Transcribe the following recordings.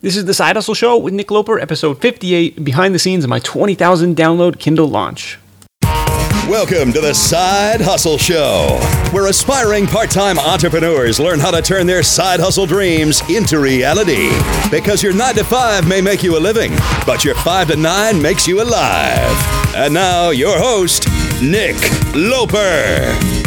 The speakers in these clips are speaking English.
This is the Side Hustle Show with Nick Loper, episode 58, behind the scenes of my 20,000 download Kindle launch. Welcome to the Side Hustle Show, where aspiring part time entrepreneurs learn how to turn their side hustle dreams into reality. Because your 9 to 5 may make you a living, but your 5 to 9 makes you alive. And now, your host, Nick Loper.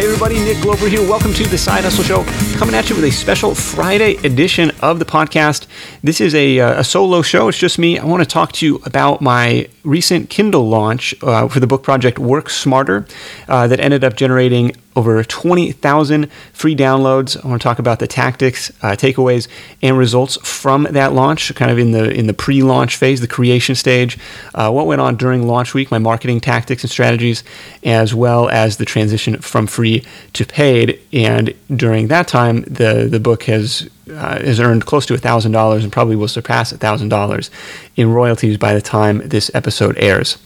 Hey everybody, Nick Loper here. Welcome to the Side Hustle Show. Coming at you with a special Friday edition of the podcast. This is a, uh, a solo show. It's just me. I want to talk to you about my recent Kindle launch uh, for the book project Work Smarter uh, that ended up generating over 20,000 free downloads. I want to talk about the tactics, uh, takeaways, and results from that launch, kind of in the in the pre-launch phase, the creation stage. Uh, what went on during launch week, my marketing tactics and strategies, as well as the transition from free to paid. And during that time, the the book has uh, has earned close to thousand dollars and probably will surpass thousand dollars in royalties by the time this episode airs.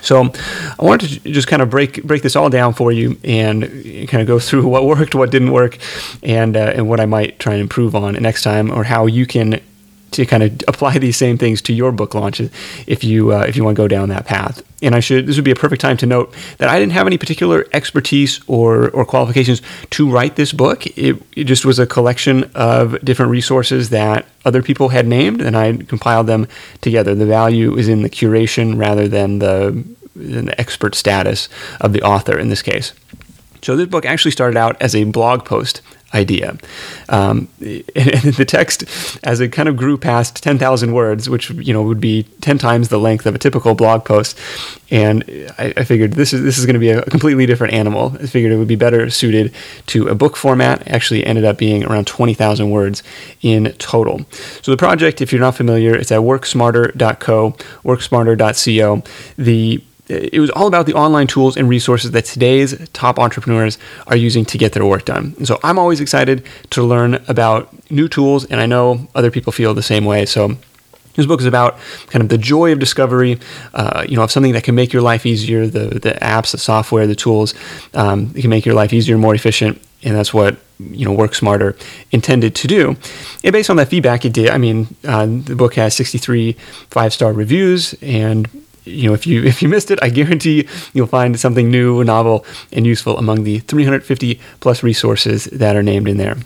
So I wanted to just kind of break break this all down for you and kind of go through what worked, what didn't work, and uh, and what I might try and improve on next time, or how you can to kind of apply these same things to your book launches if you uh, if you want to go down that path. And I should this would be a perfect time to note that I didn't have any particular expertise or or qualifications to write this book. It, it just was a collection of different resources that other people had named, and I compiled them together. The value is in the curation rather than the, than the expert status of the author in this case. So this book actually started out as a blog post idea. Um, and the text, as it kind of grew past 10,000 words, which you know would be 10 times the length of a typical blog post, and I, I figured this is this is going to be a completely different animal. I figured it would be better suited to a book format. Actually, ended up being around 20,000 words in total. So the project, if you're not familiar, it's at worksmarter.co, worksmarter.co. The it was all about the online tools and resources that today's top entrepreneurs are using to get their work done. And so I'm always excited to learn about new tools, and I know other people feel the same way. So this book is about kind of the joy of discovery, uh, you know, of something that can make your life easier. The the apps, the software, the tools, um, can make your life easier, more efficient, and that's what you know work smarter intended to do and based on that feedback it did i mean uh, the book has 63 five star reviews and you know, if you if you missed it, I guarantee you'll find something new, novel, and useful among the 350 plus resources that are named in there,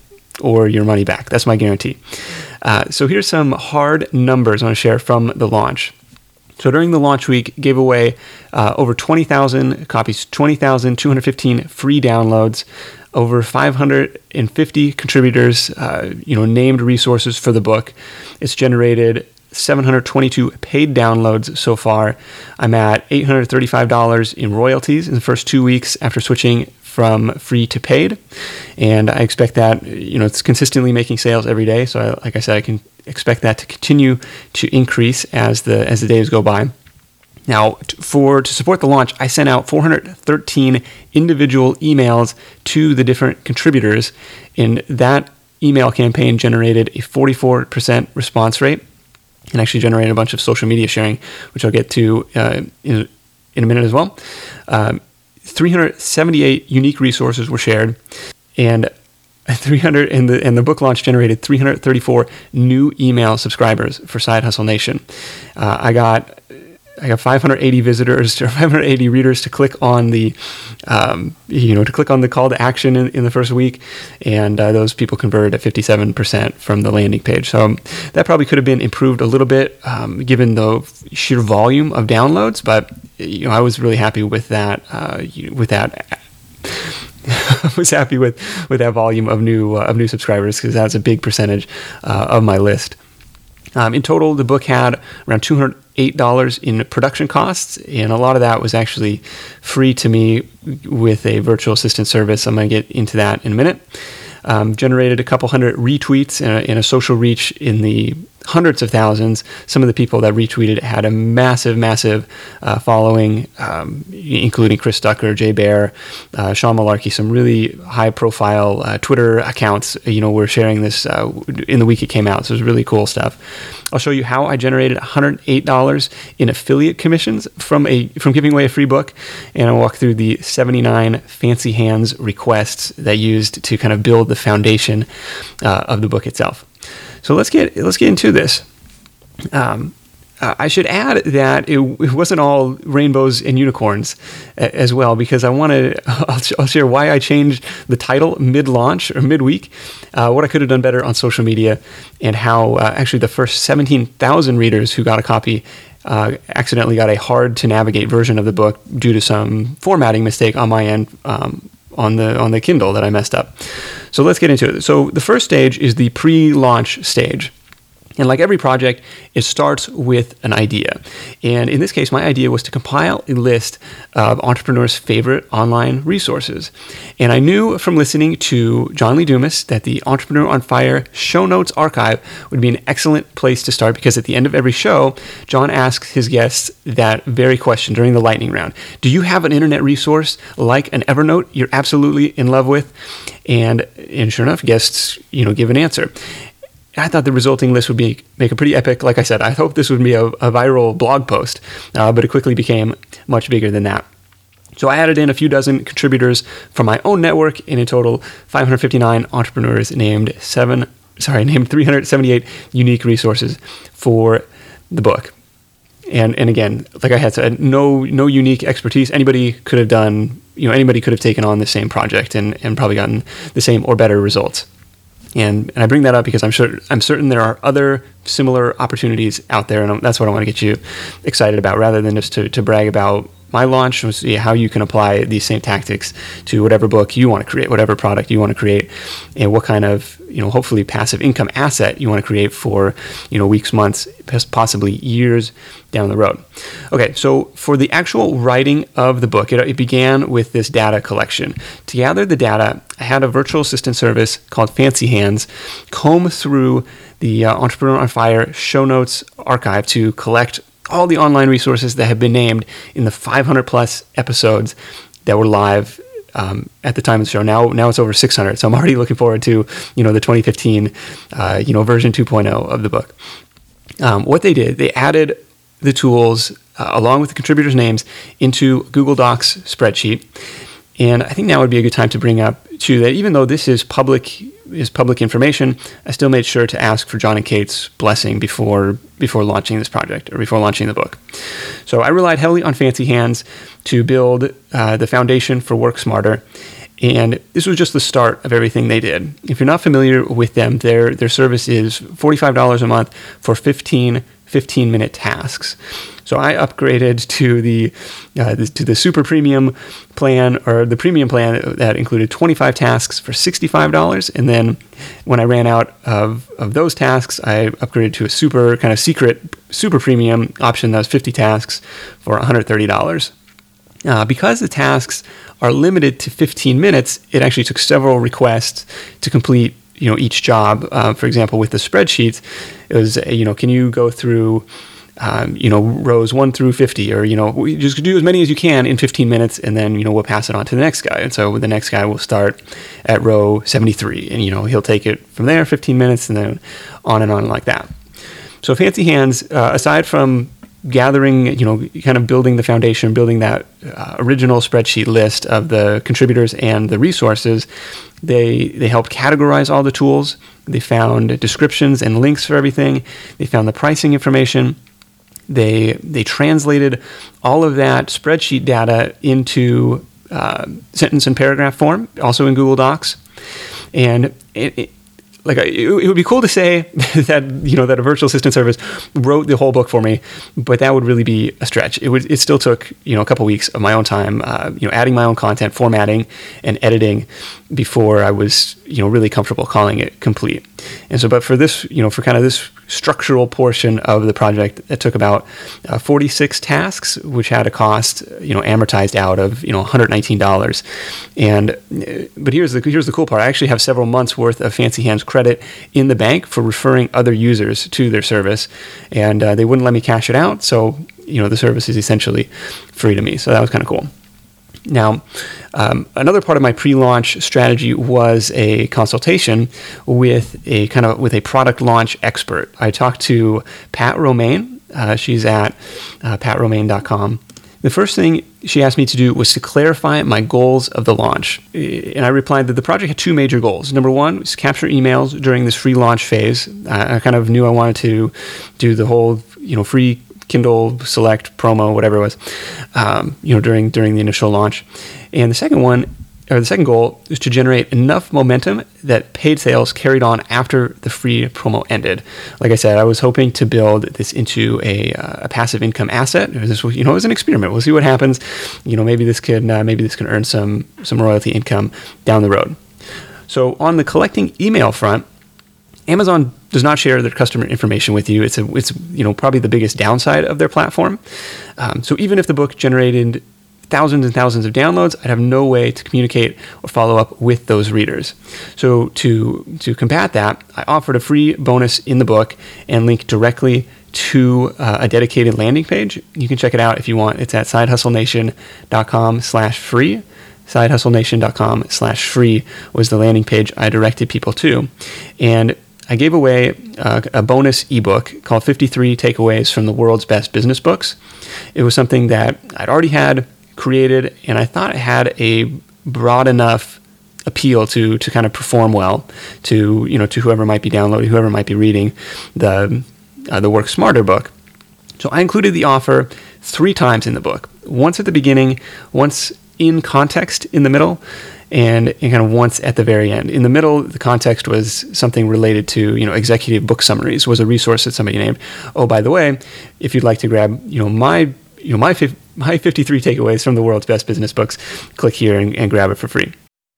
or your money back. That's my guarantee. Uh, so here's some hard numbers I want to share from the launch. So during the launch week, gave away uh, over 20,000 copies, 20,215 free downloads, over 550 contributors, uh, you know, named resources for the book. It's generated 722 paid downloads so far. I'm at $835 in royalties in the first two weeks after switching from free to paid. And I expect that, you know, it's consistently making sales every day. So, I, like I said, I can expect that to continue to increase as the, as the days go by. Now, for to support the launch, I sent out 413 individual emails to the different contributors, and that email campaign generated a 44% response rate and actually generated a bunch of social media sharing, which I'll get to uh, in, in a minute as well. Um, 378 unique resources were shared, and 300 and the and the book launch generated 334 new email subscribers for Side Hustle Nation. Uh, I got I got 580 visitors or 580 readers to click on the, um, you know, to click on the call to action in, in the first week, and uh, those people converted at 57% from the landing page. So um, that probably could have been improved a little bit um, given the sheer volume of downloads, but you know, I was really happy with that uh, with that I was happy with with that volume of new uh, of new subscribers because that's a big percentage uh, of my list. Um, in total, the book had around 200, $8 in production costs. And a lot of that was actually free to me with a virtual assistant service. I'm going to get into that in a minute. Um, generated a couple hundred retweets and a, and a social reach in the hundreds of thousands. Some of the people that retweeted it had a massive, massive uh, following, um, including Chris Ducker, Jay Baer, uh, Sean Malarkey, some really high-profile uh, Twitter accounts. You know, were sharing this uh, in the week it came out. So it was really cool stuff. I'll show you how I generated $108 in affiliate commissions from a from giving away a free book, and I'll walk through the 79 fancy hands requests that used to kind of build the foundation uh, of the book itself. So let's get let's get into this. Um, uh, I should add that it, it, wasn't all rainbows and unicorns a, as well, because I want to. I'll, share why I changed the title mid-launch or mid-week, uh, what I could have done better on social media, and how uh, actually the first 17,000 readers who got a copy uh, accidentally got a hard-to-navigate version of the book due to some formatting mistake on my end um, on the on the Kindle that I messed up. So let's get into it. So the first stage is the pre-launch stage. And like every project, it starts with an idea. And in this case, my idea was to compile a list of entrepreneurs' favorite online resources. And I knew from listening to John Lee Dumas that the Entrepreneur on Fire show notes archive would be an excellent place to start because at the end of every show, John asks his guests that very question during the lightning round Do you have an internet resource like an Evernote you're absolutely in love with? And, and sure enough, guests, you know, give an answer. I thought the resulting list would be make a pretty epic. Like I said, I hoped this would be a, a viral blog post, uh, but it quickly became much bigger than that. So I added in a few dozen contributors from my own network, and in total, 559 entrepreneurs named seven, sorry, named 378 unique resources for the book. And and again, like I had said, no no unique expertise. Anybody could have done, you know, anybody could have taken on the same project and, and probably gotten the same or better results. And, and I bring that up because I'm sure I'm certain there are other similar opportunities out there, and that's what I want to get you excited about, rather than just to, to brag about my launch was how you can apply these same tactics to whatever book you want to create, whatever product you want to create, and what kind of you know hopefully passive income asset you want to create for you know weeks, months, possibly years down the road. Okay, so for the actual writing of the book, it, it began with this data collection. To gather the data, I had a virtual assistant service called Fancy Hands comb through the uh, Entrepreneur on Fire show notes archive to collect all the online resources that have been named in the 500 plus episodes that were live um, at the time of the show. Now, now it's over 600. So I'm already looking forward to you know the 2015 uh, you know version 2.0 of the book. Um, what they did, they added the tools uh, along with the contributors' names into Google Docs spreadsheet. And I think now would be a good time to bring up too that even though this is public is public information, I still made sure to ask for John and Kate's blessing before before launching this project or before launching the book. So I relied heavily on Fancy Hands to build uh, the foundation for Work Smarter. And this was just the start of everything they did. If you're not familiar with them, their, their service is $45 a month for 15 15 minute tasks. So I upgraded to the, uh, the, to the super premium plan or the premium plan that included 25 tasks for $65 and then when I ran out of, of those tasks I upgraded to a super kind of secret super premium option that was 50 tasks for $130. Uh, because the tasks are limited to 15 minutes, it actually took several requests to complete you know each job. Uh, for example, with the spreadsheets, it was you know can you go through um, you know rows one through 50 or you know just do as many as you can in 15 minutes and then you know we'll pass it on to the next guy and so the next guy will start at row 73 and you know he'll take it from there 15 minutes and then on and on like that so fancy hands uh, aside from gathering, you know, kind of building the foundation, building that uh, original spreadsheet list of the contributors and the resources. They they helped categorize all the tools. They found descriptions and links for everything. They found the pricing information. They they translated all of that spreadsheet data into uh, sentence and paragraph form, also in Google Docs. And it, it, like it, would be cool to say that you know that a virtual assistant service wrote the whole book for me, but that would really be a stretch. It would it still took you know a couple weeks of my own time, uh, you know, adding my own content, formatting, and editing before I was you know really comfortable calling it complete. And so, but for this you know for kind of this structural portion of the project, it took about uh, 46 tasks, which had a cost you know amortized out of you know 119 dollars. And uh, but here's the here's the cool part. I actually have several months worth of Fancy Hands credit in the bank for referring other users to their service, and uh, they wouldn't let me cash it out. So you know the service is essentially free to me. So that was kind of cool. Now, um, another part of my pre-launch strategy was a consultation with a kind of with a product launch expert. I talked to Pat Romaine. Uh, she's at uh, patromaine.com. The first thing she asked me to do was to clarify my goals of the launch. And I replied that the project had two major goals. Number one was capture emails during this free launch phase. I kind of knew I wanted to do the whole, you know, free Kindle Select promo, whatever it was, um, you know, during during the initial launch. And the second one, or the second goal, is to generate enough momentum that paid sales carried on after the free promo ended. Like I said, I was hoping to build this into a, uh, a passive income asset. This was, you know, it was an experiment. We'll see what happens. You know, maybe this could uh, maybe this can earn some some royalty income down the road. So on the collecting email front, Amazon does not share their customer information with you. It's a, it's you know probably the biggest downside of their platform. Um, so even if the book generated thousands and thousands of downloads, I'd have no way to communicate or follow up with those readers. So to to combat that, I offered a free bonus in the book and link directly to uh, a dedicated landing page. You can check it out if you want. It's at sidehustlenation.com slash free sidehustlenation.com slash free was the landing page I directed people to. And I gave away uh, a bonus ebook called 53 Takeaways from the World's Best Business Books. It was something that I'd already had created, and I thought it had a broad enough appeal to to kind of perform well to you know to whoever might be downloading, whoever might be reading the uh, the Work Smarter book. So I included the offer three times in the book. Once at the beginning, once in context in the middle, and, and, kind of once at the very end. In the middle, the context was something related to you know executive book summaries was a resource that somebody named. Oh, by the way, if you'd like to grab you know my you know my my 53 takeaways from the world's best business books, click here and, and grab it for free.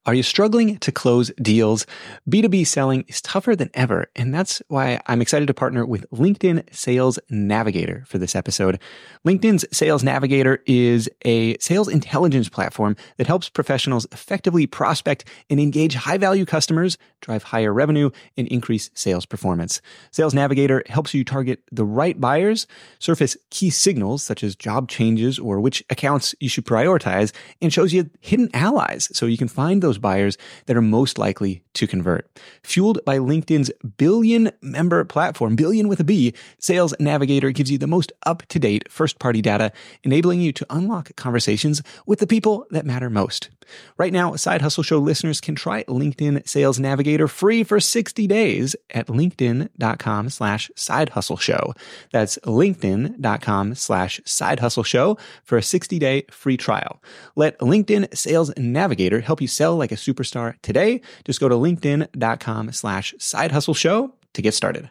Are you struggling to close deals? B2B selling is tougher than ever, and that's why I'm excited to partner with LinkedIn Sales Navigator for this episode. LinkedIn's Sales Navigator is a sales intelligence platform that helps professionals effectively prospect and engage high value customers, drive higher revenue, and increase sales performance. Sales Navigator helps you target the right buyers, surface key signals such as job changes or which accounts you should prioritize, and shows you hidden allies so you can find those buyers that are most likely to convert. Fueled by LinkedIn's billion member platform, billion with a B, Sales Navigator gives you the most up to date first party data, enabling you to unlock conversations with the people that matter most. Right now, Side Hustle Show listeners can try LinkedIn Sales Navigator free for 60 days at linkedin.com slash side hustle show. That's linkedin.com slash side hustle show for a 60 day free trial. Let LinkedIn Sales Navigator help you sell like a superstar today. Just go to linkedin.com slash side hustle show to get started.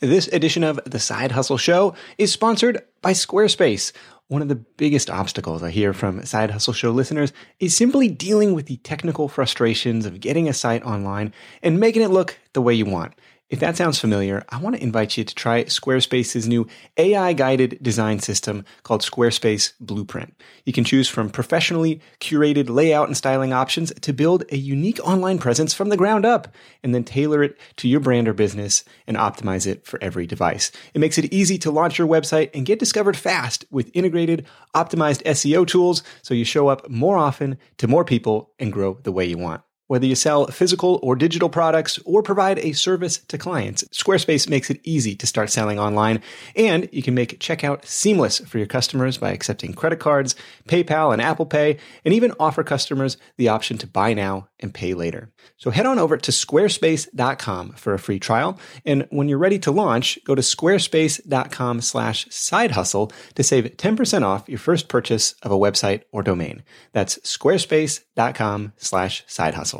This edition of The Side Hustle Show is sponsored by Squarespace. One of the biggest obstacles I hear from Side Hustle Show listeners is simply dealing with the technical frustrations of getting a site online and making it look the way you want. If that sounds familiar, I want to invite you to try Squarespace's new AI guided design system called Squarespace Blueprint. You can choose from professionally curated layout and styling options to build a unique online presence from the ground up and then tailor it to your brand or business and optimize it for every device. It makes it easy to launch your website and get discovered fast with integrated, optimized SEO tools so you show up more often to more people and grow the way you want. Whether you sell physical or digital products or provide a service to clients, Squarespace makes it easy to start selling online. And you can make checkout seamless for your customers by accepting credit cards, PayPal, and Apple Pay, and even offer customers the option to buy now and pay later. So head on over to squarespace.com for a free trial. And when you're ready to launch, go to squarespace.com slash side hustle to save 10% off your first purchase of a website or domain. That's squarespace.com slash side hustle.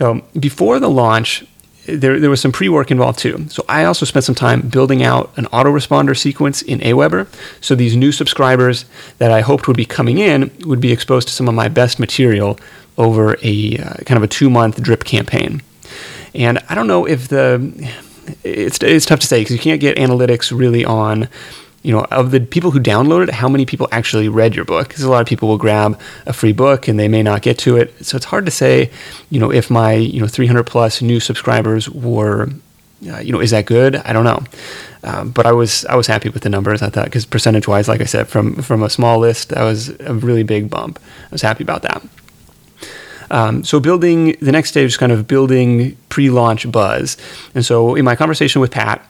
So before the launch, there, there was some pre-work involved too. So I also spent some time building out an autoresponder sequence in Aweber. So these new subscribers that I hoped would be coming in would be exposed to some of my best material over a uh, kind of a two-month drip campaign. And I don't know if the it's it's tough to say because you can't get analytics really on you know, of the people who downloaded it, how many people actually read your book? Because a lot of people will grab a free book and they may not get to it. So it's hard to say, you know, if my, you know, 300 plus new subscribers were, uh, you know, is that good? I don't know. Um, but I was I was happy with the numbers. I thought because percentage wise, like I said, from from a small list, that was a really big bump. I was happy about that. Um, so building the next stage is kind of building pre-launch buzz. And so in my conversation with Pat,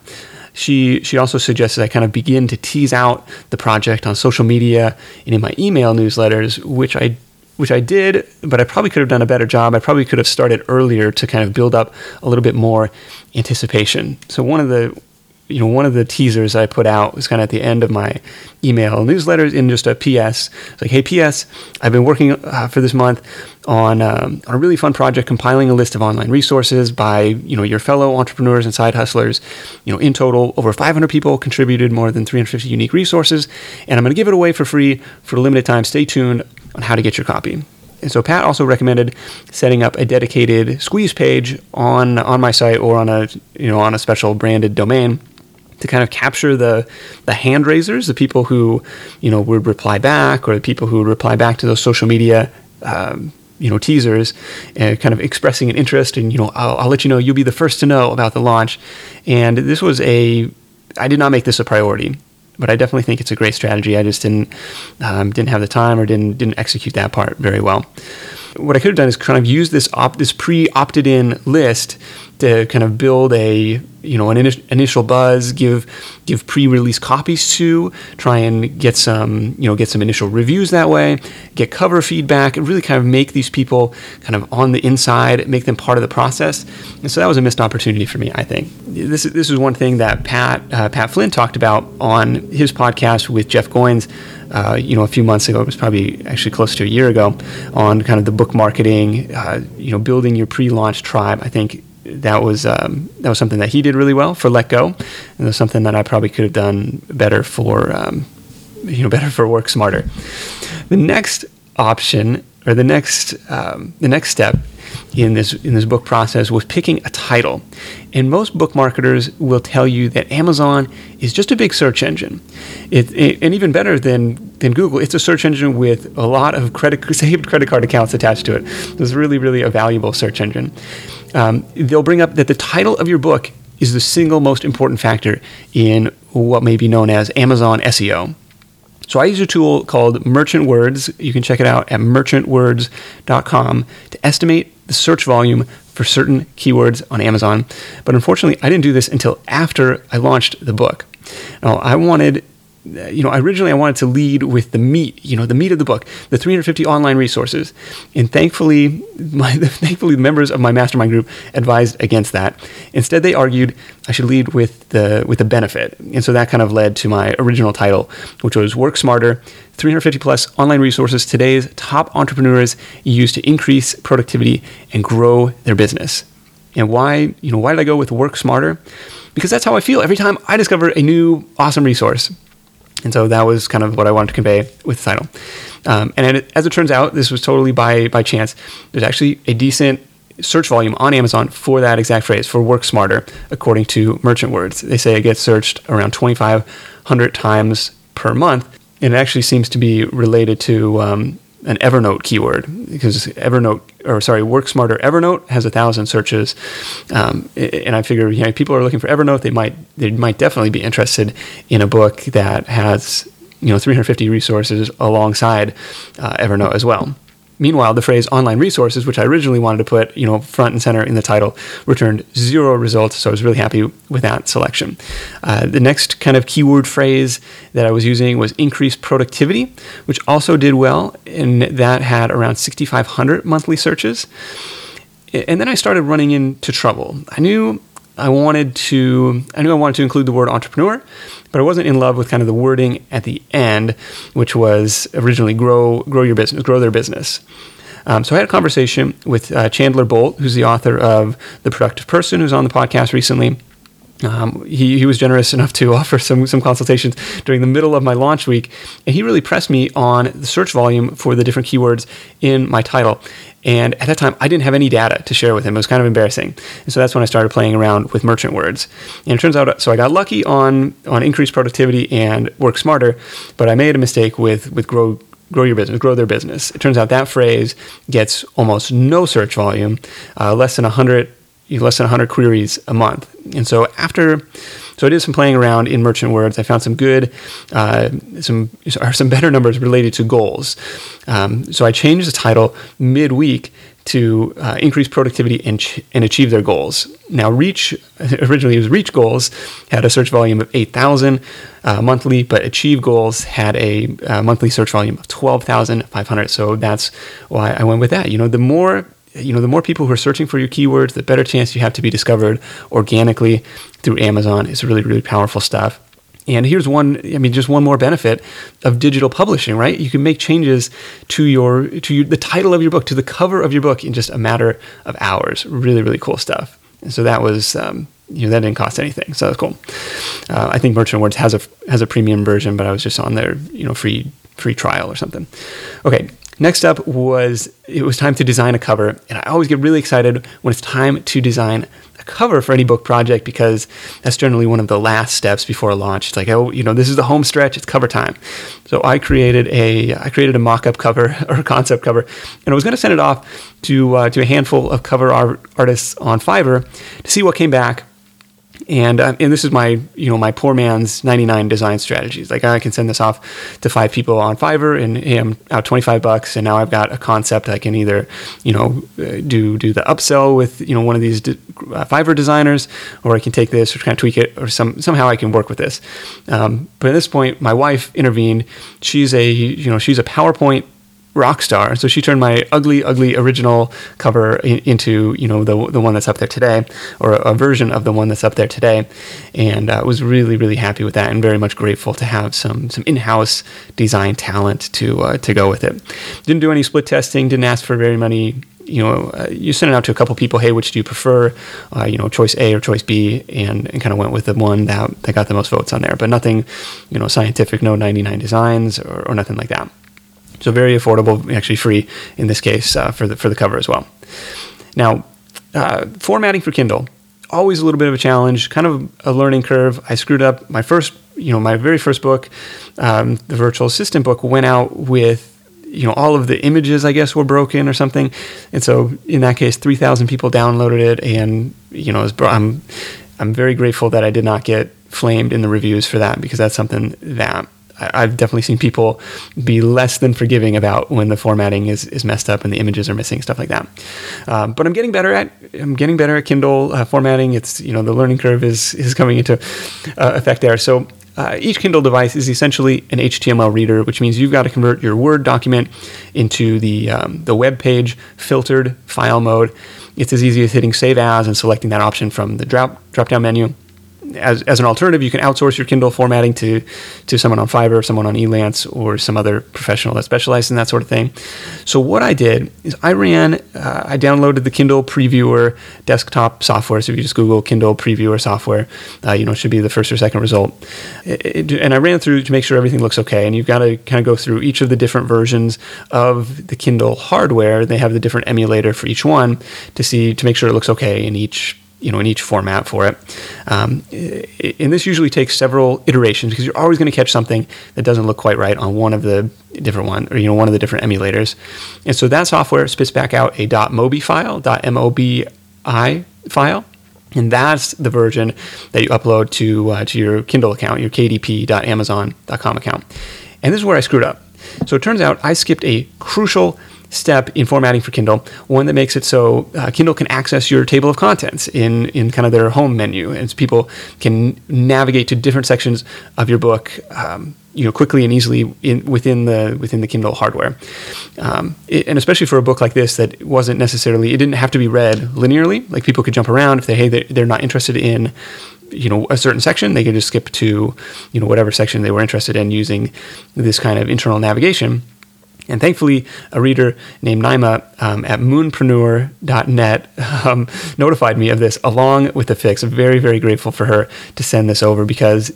she she also suggested I kind of begin to tease out the project on social media and in my email newsletters, which I which I did, but I probably could have done a better job. I probably could have started earlier to kind of build up a little bit more anticipation. So one of the you know, one of the teasers I put out was kind of at the end of my email newsletters in just a PS. It's like, hey, PS, I've been working uh, for this month on, um, on a really fun project, compiling a list of online resources by, you know, your fellow entrepreneurs and side hustlers. You know, in total, over 500 people contributed more than 350 unique resources, and I'm going to give it away for free for a limited time. Stay tuned on how to get your copy. And so Pat also recommended setting up a dedicated squeeze page on on my site or on a you know on a special branded domain to kind of capture the the hand raisers, the people who you know would reply back, or the people who would reply back to those social media. Um, you know teasers and kind of expressing an interest and you know I'll, I'll let you know you'll be the first to know about the launch and this was a i did not make this a priority but I definitely think it's a great strategy. I just didn't um, didn't have the time or didn't didn't execute that part very well. What I could have done is kind of use this op- this pre opted in list to kind of build a you know an in- initial buzz, give give pre-release copies to, try and get some you know get some initial reviews that way, get cover feedback, and really kind of make these people kind of on the inside, make them part of the process. And so that was a missed opportunity for me. I think this is, this is one thing that Pat uh, Pat Flynn talked about on his podcast with Jeff Goins. Uh, you know, a few months ago, it was probably actually close to a year ago, on kind of the book marketing, uh, you know, building your pre-launch tribe. I think that was um, that was something that he did really well for Let Go, and it was something that I probably could have done better for um, you know better for Work Smarter. The next option or the next um, the next step in this in this book process was picking a title. And most book marketers will tell you that Amazon is just a big search engine. It, it, and even better than than Google, it's a search engine with a lot of credit saved credit card accounts attached to it. It's really really a valuable search engine. Um, they'll bring up that the title of your book is the single most important factor in what may be known as Amazon SEO. So I use a tool called Merchant Words. You can check it out at merchantwords.com to estimate the search volume for certain keywords on Amazon. But unfortunately, I didn't do this until after I launched the book. Now, I wanted Uh, you know, originally I wanted to lead with the meat, you know, the meat of the book, the 350 online resources, and thankfully, my, thankfully, the members of my mastermind group advised against that. Instead, they argued I should lead with the with the benefit, and so that kind of led to my original title, which was "Work Smarter: 350 plus online resources today's top entrepreneurs use to increase productivity and grow their business." And why, you know, why did I go with "Work Smarter"? Because that's how I feel every time I discover a new awesome resource. And so that was kind of what I wanted to convey with the title. Um, and it, as it turns out, this was totally by by chance. There's actually a decent search volume on Amazon for that exact phrase for work smarter, according to Merchant Words. They say it gets searched around 2,500 times per month, and it actually seems to be related to um, an Evernote keyword because Evernote, or sorry, Work Smarter Evernote has a thousand searches, um, and I figure you know people are looking for Evernote, they might they might definitely be interested in a book that has you know 350 resources alongside uh, Evernote as well. Meanwhile, the phrase online resources, which I originally wanted to put, you know, front and center in the title, returned zero results. So I was really happy with that selection. Uh, the next kind of keyword phrase that I was using was increased productivity, which also did well, and that had around 6,500 monthly searches. And then I started running into trouble. I knew I wanted to I knew I wanted to include the word entrepreneur, but I wasn't in love with kind of the wording at the end, which was originally grow grow your business, grow their business. Um, so I had a conversation with uh, Chandler Bolt, who's the author of The Productive Person, who's on the podcast recently. Um, he, he was generous enough to offer some, some consultations during the middle of my launch week, and he really pressed me on the search volume for the different keywords in my title. And at that time, I didn't have any data to share with him. It was kind of embarrassing. And so that's when I started playing around with merchant words. And it turns out, so I got lucky on, on increased productivity and work smarter, but I made a mistake with, with grow, grow your business, grow their business. It turns out that phrase gets almost no search volume, uh, less than 100 less than 100 queries a month. And so after, so I did some playing around in merchant words. I found some good, uh, some or some better numbers related to goals. Um, so I changed the title midweek to uh, increase productivity and, ch- and achieve their goals. Now, Reach originally it was Reach Goals had a search volume of 8,000 uh, monthly, but Achieve Goals had a uh, monthly search volume of 12,500. So that's why I went with that. You know, the more you know, the more people who are searching for your keywords, the better chance you have to be discovered organically through Amazon. It's really, really powerful stuff. And here's one, I mean, just one more benefit of digital publishing, right? You can make changes to your, to your, the title of your book, to the cover of your book in just a matter of hours. Really, really cool stuff. And so that was, um, you know, that didn't cost anything. So that's cool. Uh, I think Merchant Words has a, has a premium version, but I was just on their, you know, free, free trial or something. Okay. Next up was it was time to design a cover, and I always get really excited when it's time to design a cover for any book project because that's generally one of the last steps before a launch. It's like, oh, you know, this is the home stretch, it's cover time. So I created a I created a mock-up cover or a concept cover, and I was going to send it off to uh, to a handful of cover art artists on Fiverr to see what came back and uh, and this is my you know my poor man's 99 design strategies. Like i can send this off to five people on fiverr and hey, i'm out 25 bucks and now i've got a concept i can either you know uh, do do the upsell with you know one of these de- uh, fiverr designers or i can take this or kind of tweak it or some somehow i can work with this. Um, but at this point my wife intervened. She's a you know she's a powerpoint rock star. So she turned my ugly, ugly original cover into you know the the one that's up there today, or a, version of the one that's up there today, and uh, was really really happy with that, and very much grateful to have some some in house design talent to uh, to go with it. Didn't do any split testing. Didn't ask for very many. You know, uh, you sent it out to a couple people. Hey, which do you prefer? Uh, you know, choice A or choice B, and, and kind of went with the one that that got the most votes on there. But nothing, you know, scientific. No 99 designs or, or nothing like that. So very affordable, actually free in this case uh, for the for the cover as well. Now, uh, formatting for Kindle always a little bit of a challenge, kind of a learning curve. I screwed up my first, you know, my very first book, um, the virtual assistant book, went out with you know all of the images I guess were broken or something, and so in that case, three thousand people downloaded it, and you know, I'm I'm very grateful that I did not get flamed in the reviews for that because that's something that I've definitely seen people be less than forgiving about when the formatting is, is messed up and the images are missing, stuff like that. Um, but I'm getting better at I'm getting better at Kindle uh, formatting. It's you know the learning curve is is coming into uh, effect there. So uh, each Kindle device is essentially an HTML reader, which means you've got to convert your Word document into the um, the web page filtered file mode. It's as easy as hitting Save As and selecting that option from the drop drop down menu as, as an alternative, you can outsource your Kindle formatting to, to someone on Fiverr, someone on Elance, or some other professional that specializes in that sort of thing. So what I did is I ran, uh, I downloaded the Kindle Previewer desktop software. So if you just Google Kindle Previewer software, uh, you know, it should be the first or second result. It, it, and I ran through to make sure everything looks okay. And you've got to kind of go through each of the different versions of the Kindle hardware. They have the different emulator for each one to see to make sure it looks okay in each you know in each format for it. Um, and this usually takes several iterations because you're always going to catch something that doesn't look quite right on one of the different one or you know one of the different emulators. And so that software spits back out a .mobi file, .mobi file. And that's the version that you upload to uh, to your Kindle account, your kdp.amazon.com account. And this is where I screwed up. So it turns out I skipped a crucial step in formatting for Kindle, one that makes it so uh, Kindle can access your table of contents in, in kind of their home menu, and so people can navigate to different sections of your book. Um, you know, quickly and easily in, within the within the Kindle hardware, um, it, and especially for a book like this that wasn't necessarily it didn't have to be read linearly. Like people could jump around if they hey they're, they're not interested in you know a certain section they could just skip to you know whatever section they were interested in using this kind of internal navigation and thankfully, a reader named Naima um, at moonpreneur.net um, notified me of this along with the fix. Very, very grateful for her to send this over because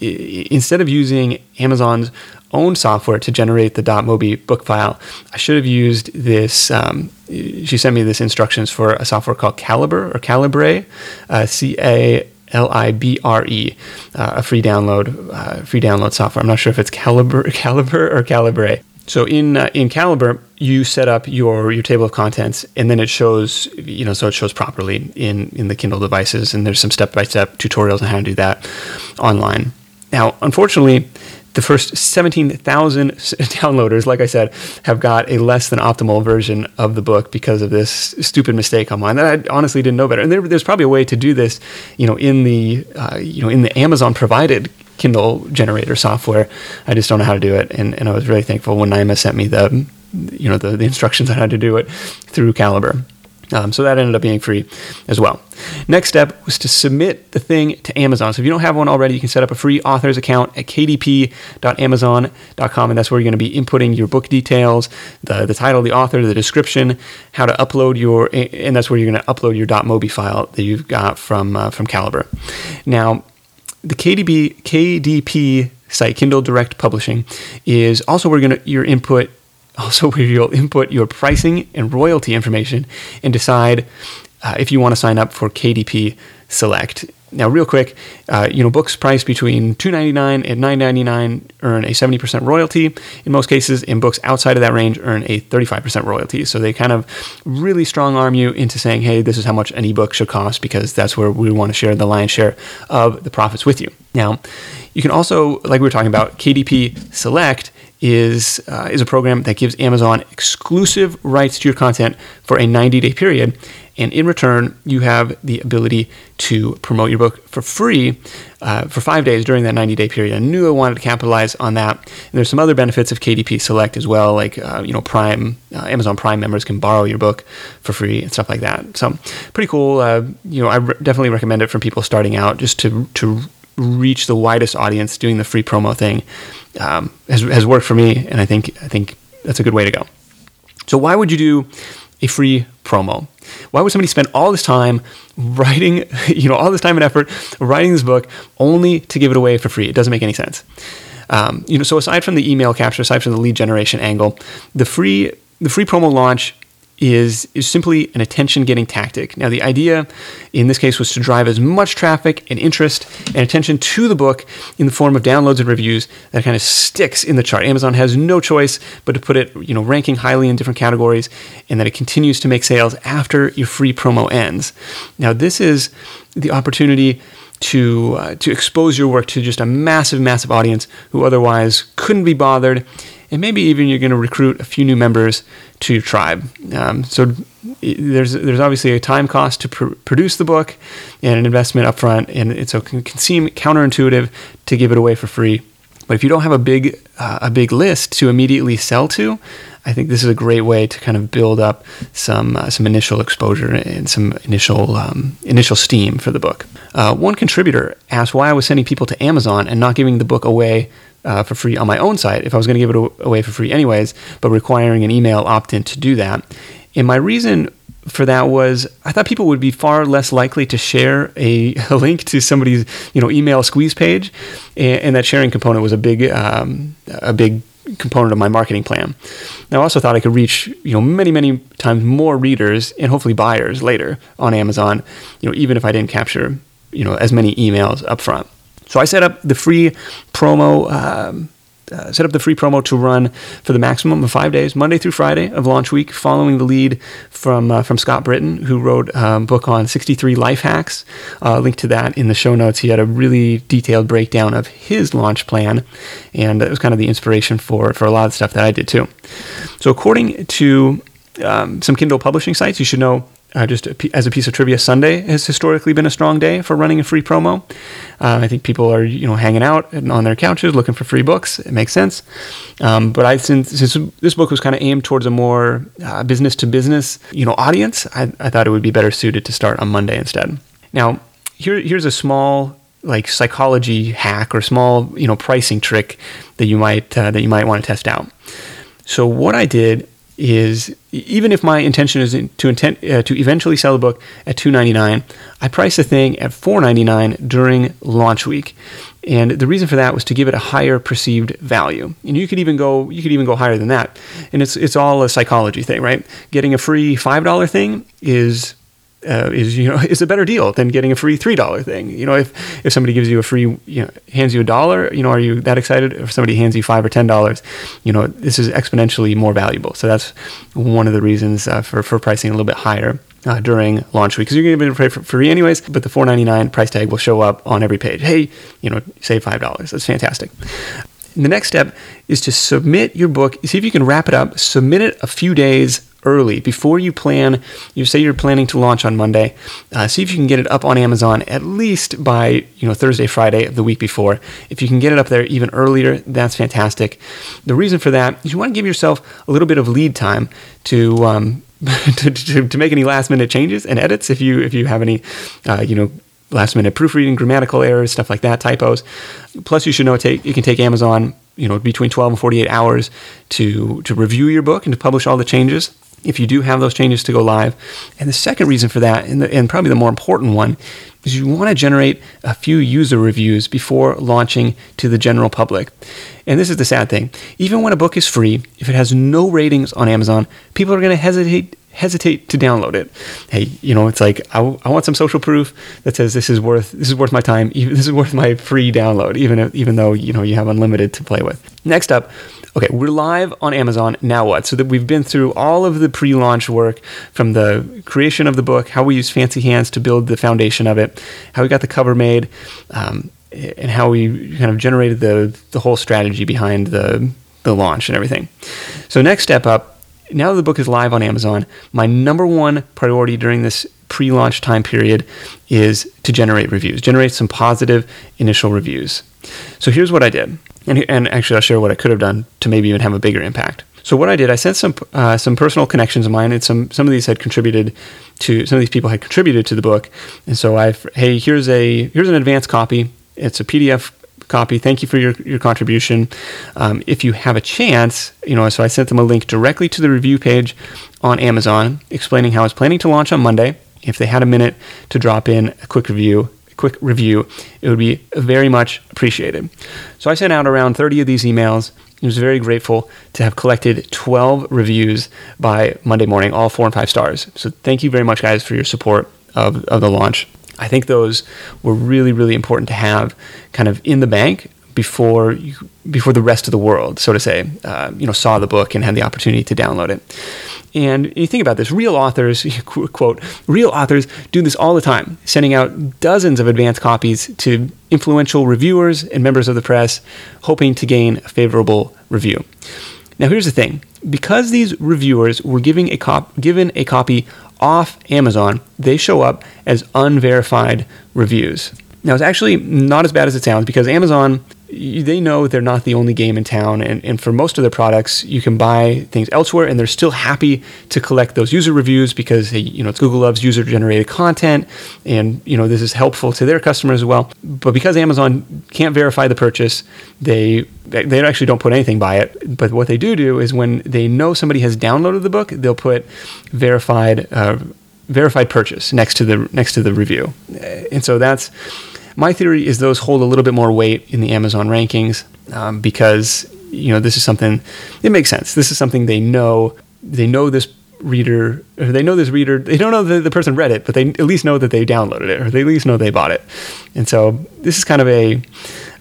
instead of using Amazon's own software to generate the .mobi book file, I should have used this. Um, she sent me this instructions for a software called Calibre or Calibre, uh, C A L I B R E, uh, a free download, uh, free download software. I'm not sure if it's Calibre, Calibre or Calibre. So in uh, in Calibre, you set up your your table of contents, and then it shows you know so it shows properly in in the Kindle devices, and there's some step by step tutorials on how to do that online. Now, unfortunately, the first 17,000 downloaders, like I said, have got a less than optimal version of the book because of this stupid mistake on mine that I honestly didn't know better. And there, there's probably a way to do this, you know, in the uh, you know in the Amazon provided Kindle generator software. I just don't know how to do it, and, and I was really thankful when Naima sent me the you know the, the instructions on how to do it through Calibre. Um, so that ended up being free as well. Next step was to submit the thing to Amazon. So if you don't have one already, you can set up a free author's account at kdp.amazon.com, and that's where you're going to be inputting your book details, the, the title, the author, the description, how to upload your, and that's where you're going to upload your .mobi file that you've got from uh, from Calibre. Now, the KDP KDP site, Kindle Direct Publishing, is also where to your input also where you'll input your pricing and royalty information and decide uh, if you want to sign up for KDP Select. Now, real quick, uh, you know, books priced between $2.99 and $9.99 earn a 70% royalty. In most cases, in books outside of that range, earn a 35% royalty. So they kind of really strong arm you into saying, hey, this is how much an ebook should cost because that's where we want to share the lion's share of the profits with you. Now, you can also, like we were talking about, KDP Select is uh, is a program that gives Amazon exclusive rights to your content for a 90 day period, and in return, you have the ability to promote your book for free uh, for five days during that 90 day period. I knew I wanted to capitalize on that. And there's some other benefits of KDP Select as well, like uh, you know Prime, uh, Amazon Prime members can borrow your book for free and stuff like that. So pretty cool. Uh, you know, I re- definitely recommend it for people starting out just to to reach the widest audience doing the free promo thing um, has, has worked for me, and I think I think that's a good way to go. So why would you do a free promo? Why would somebody spend all this time writing, you know, all this time and effort writing this book only to give it away for free? It doesn't make any sense. Um, you know, so aside from the email capture, aside from the lead generation angle, the free the free promo launch is, is simply an attention getting tactic. Now, the idea in this case was to drive as much traffic and interest and attention to the book in the form of downloads and reviews that kind of sticks in the chart. Amazon has no choice but to put it, you know, ranking highly in different categories and that it continues to make sales after your free promo ends. Now, this is the opportunity to uh, to expose your work to just a massive, massive audience who otherwise couldn't be bothered and maybe even you're going to recruit a few new members to your tribe. Um, so there's there's obviously a time cost to pr- produce the book and an investment upfront, and it so can, can seem counterintuitive to give it away for free. But if you don't have a big uh, a big list to immediately sell to, I think this is a great way to kind of build up some uh, some initial exposure and some initial um, initial steam for the book. Uh, one contributor asked why I was sending people to Amazon and not giving the book away uh, for free on my own site if I was going to give it away for free anyways, but requiring an email opt in to do that. And my reason for that was I thought people would be far less likely to share a, a link to somebody's you know email squeeze page, and, and that sharing component was a big um, a big component of my marketing plan. Now, I also thought I could reach you know many many times more readers and hopefully buyers later on Amazon, you know even if I didn't capture you know as many emails up front. So I set up the free promo. Um, uh, set up the free promo to run for the maximum of five days, Monday through Friday of launch week, following the lead from uh, from Scott Britton, who wrote a um, book on 63 life hacks. Uh, link to that in the show notes. He had a really detailed breakdown of his launch plan, and it was kind of the inspiration for for a lot of stuff that I did too. So according to um, some Kindle publishing sites, you should know uh, just as a piece of trivia, Sunday has historically been a strong day for running a free promo. Uh, I think people are you know hanging out on their couches looking for free books. It makes sense. Um, but I since, since this book was kind of aimed towards a more business to business you know audience, I, I thought it would be better suited to start on Monday instead. Now here here's a small like psychology hack or small you know pricing trick that you might uh, that you might want to test out. So what I did is even if my intention is to intent uh, to eventually sell the book at 2.99 i price the thing at 4.99 during launch week And the reason for that was to give it a higher perceived value. And you could even go you could even go higher than that. And it's it's all a psychology thing, right? Getting a free $5 thing is uh, is you know is a better deal than getting a free three dollar thing. You know, if if somebody gives you a free you know hands you a dollar, you know, are you that excited? If somebody hands you five or ten dollars, you know, this is exponentially more valuable. So that's one of the reasons uh, for for pricing a little bit higher. Uh, during launch week, because you're going to be for free anyways, but the $4.99 price tag will show up on every page. Hey, you know, save $5. That's fantastic. And the next step is to submit your book. See if you can wrap it up. Submit it a few days early before you plan. You say you're planning to launch on Monday. Uh, see if you can get it up on Amazon at least by you know Thursday, Friday of the week before. If you can get it up there even earlier, that's fantastic. The reason for that is you want to give yourself a little bit of lead time to. Um, to, to, to, make any last minute changes and edits if you if you have any uh, you know last minute proofreading grammatical errors stuff like that typos plus you should know it, take, it can take amazon you know between 12 and 48 hours to to review your book and to publish all the changes if you do have those changes to go live. And the second reason for that, and, the, and probably the more important one, is you want to generate a few user reviews before launching to the general public. And this is the sad thing. Even when a book is free, if it has no ratings on Amazon, people are going to hesitate hesitate to download it. Hey, you know, it's like I, I want some social proof that says this is worth this is worth my time. Even, this is worth my free download, even if, even though you know you have unlimited to play with. Next up, okay, we're live on Amazon. Now what? So that we've been through all of the pre-launch work from the creation of the book, how we use Fancy Hands to build the foundation of it, how we got the cover made. Um, and how we kind of generated the the whole strategy behind the the launch and everything. So next step up now that the book is live on Amazon, my number one priority during this pre launch time period is to generate reviews, generate some positive initial reviews. So here's what I did. And, and actually, I'll share what I could have done to maybe even have a bigger impact. So what I did, I sent some uh, some personal connections of mine, and some some of these had contributed to some of these people had contributed to the book, and so I hey here's a here's an advanced copy. It's a PDF copy. Thank you for your, your contribution. Um, if you have a chance, you know, so I sent them a link directly to the review page on Amazon explaining how I was planning to launch on Monday. If they had a minute to drop in a quick review, a quick review, it would be very much appreciated. So I sent out around 30 of these emails. I was very grateful to have collected 12 reviews by Monday morning, all four and five stars. So thank you very much, guys, for your support of, of the launch. I think those were really, really important to have kind of in the bank before you, before the rest of the world, so to say, uh, you know, saw the book and had the opportunity to download it. And you think about this: real authors, quote, real authors do this all the time, sending out dozens of advance copies to influential reviewers and members of the press, hoping to gain a favorable review. Now, here's the thing: because these reviewers were giving a cop- given a copy off Amazon, they show up as unverified reviews. Now, it's actually not as bad as it sounds because Amazon they know they're not the only game in town and, and for most of their products you can buy things elsewhere and they're still happy to collect those user reviews because they, you know it's google loves user generated content and you know this is helpful to their customers as well. But because amazon can't verify the purchase they they actually don't put anything by it. But what they do do is when they know somebody has downloaded the book they'll put verified uh, verified purchase next to the next to the review. And so that's my theory is those hold a little bit more weight in the Amazon rankings um, because you know this is something it makes sense. This is something they know. They know this reader or they know this reader they don't know that the person read it but they at least know that they downloaded it or they at least know they bought it and so this is kind of a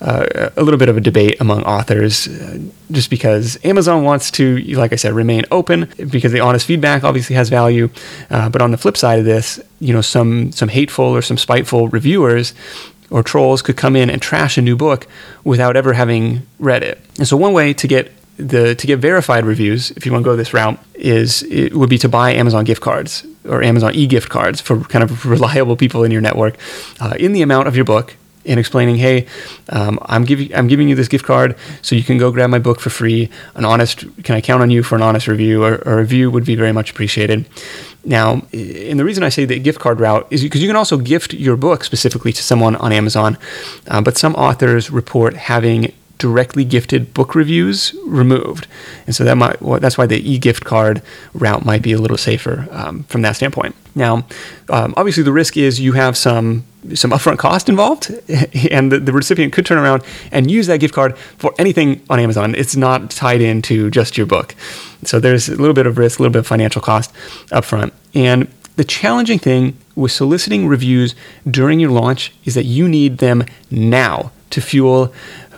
uh, a little bit of a debate among authors uh, just because amazon wants to like i said remain open because the honest feedback obviously has value uh, but on the flip side of this you know some some hateful or some spiteful reviewers or trolls could come in and trash a new book without ever having read it. And so one way to get the to get verified reviews, if you want to go this route, is it would be to buy Amazon gift cards or Amazon e-gift cards for kind of reliable people in your network uh, in the amount of your book and explaining, hey, um, I'm giving I'm giving you this gift card so you can go grab my book for free. An honest, can I count on you for an honest review? Or, a review would be very much appreciated. Now, and the reason I say the gift card route is because you can also gift your book specifically to someone on Amazon, uh, but some authors report having directly gifted book reviews removed, and so that might well, that's why the e-gift card route might be a little safer um, from that standpoint. Now, um, obviously, the risk is you have some some upfront cost involved, and the, the, recipient could turn around and use that gift card for anything on Amazon. It's not tied into just your book. So there's a little bit of risk, a little bit of financial cost upfront. And the challenging thing with soliciting reviews during your launch is that you need them now to fuel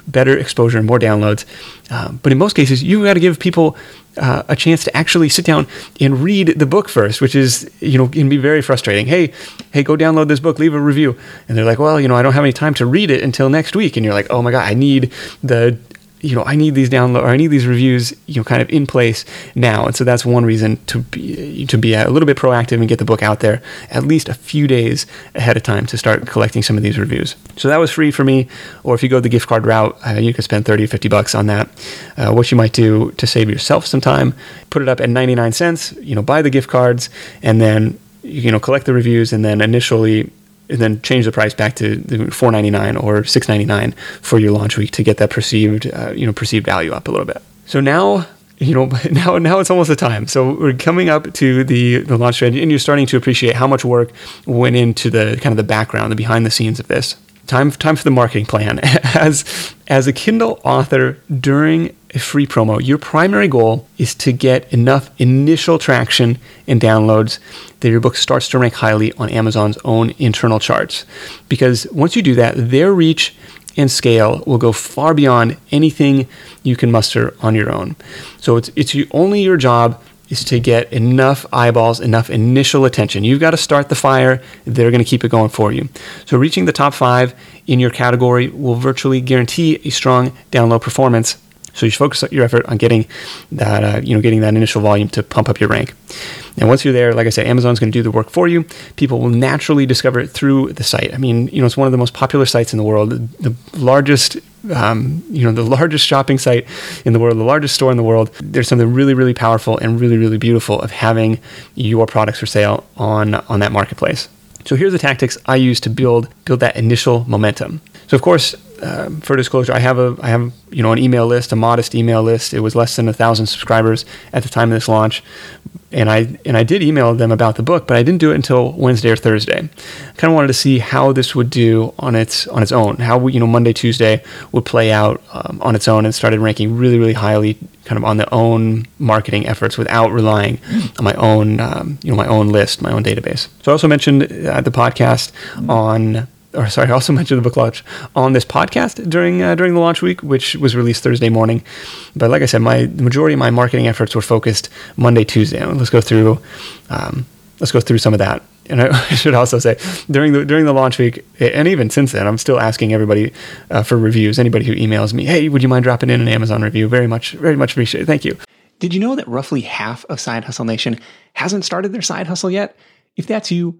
better exposure and more downloads. Uh, but in most cases, you got to give people uh, a chance to actually sit down and read the book first, which is you know can be very frustrating. Hey, hey, go download this book, leave a review, and they're like, well, you know, I don't have any time to read it until next week, and you're like, oh my god, I need the you know, I need these download or I need these reviews, you know, kind of in place now. And so that's one reason to be to be a little bit proactive and get the book out there at least a few days ahead of time to start collecting some of these reviews. So that was free for me. Or if you go the gift card route, uh, you could spend 30 or 50 bucks on that. Uh, what you might do to save yourself some time, put it up at 99 cents, you know, buy the gift cards and then you know collect the reviews and then initially and then change the price back to the 4.99 or six ninety nine for your launch week to get that perceived uh, you know perceived value up a little bit. So now you know now now it's almost the time. So we're coming up to the the launch strategy, and you're starting to appreciate how much work went into the kind of the background, the behind the scenes of this. Time time for the marketing plan. As as a Kindle author during a free promo, your primary goal is to get enough initial traction and downloads that your book starts to rank highly on Amazon's own internal charts. Because once you do that, their reach and scale will go far beyond anything you can muster on your own. So it's it's only your job is to get enough eyeballs, enough initial attention. You've got to start the fire, they're going to keep it going for you. So, reaching the top five in your category will virtually guarantee a strong download performance. So you should focus your effort on getting that, uh, you know, getting that initial volume to pump up your rank. And once you're there, like I said, Amazon's going to do the work for you. People will naturally discover it through the site. I mean, you know, it's one of the most popular sites in the world, the largest um, you know, the largest shopping site in the world, the largest store in the world. There's something really, really powerful and really, really beautiful of having your products for sale on on that marketplace. So here's the tactics I use to build build that initial momentum. So of course, um, for disclosure, I have a I have you know an email list, a modest email list. It was less than a thousand subscribers at the time of this launch, and I and I did email them about the book, but I didn't do it until Wednesday or Thursday. I kind of wanted to see how this would do on its on its own, how we, you know Monday Tuesday would play out um, on its own, and started ranking really really highly, kind of on the own marketing efforts without relying on my own um, you know my own list, my own database. So I also mentioned uh, the podcast on or sorry, I also mentioned the book launch on this podcast during uh, during the launch week, which was released Thursday morning. But like I said, my the majority of my marketing efforts were focused Monday, Tuesday. Let's go through um, let's go through some of that. And I should also say during the during the launch week, and even since then, I'm still asking everybody uh, for reviews. Anybody who emails me, hey, would you mind dropping in an Amazon review? Very much, very much appreciated. Thank you. Did you know that roughly half of Side Hustle Nation hasn't started their side hustle yet? If that's you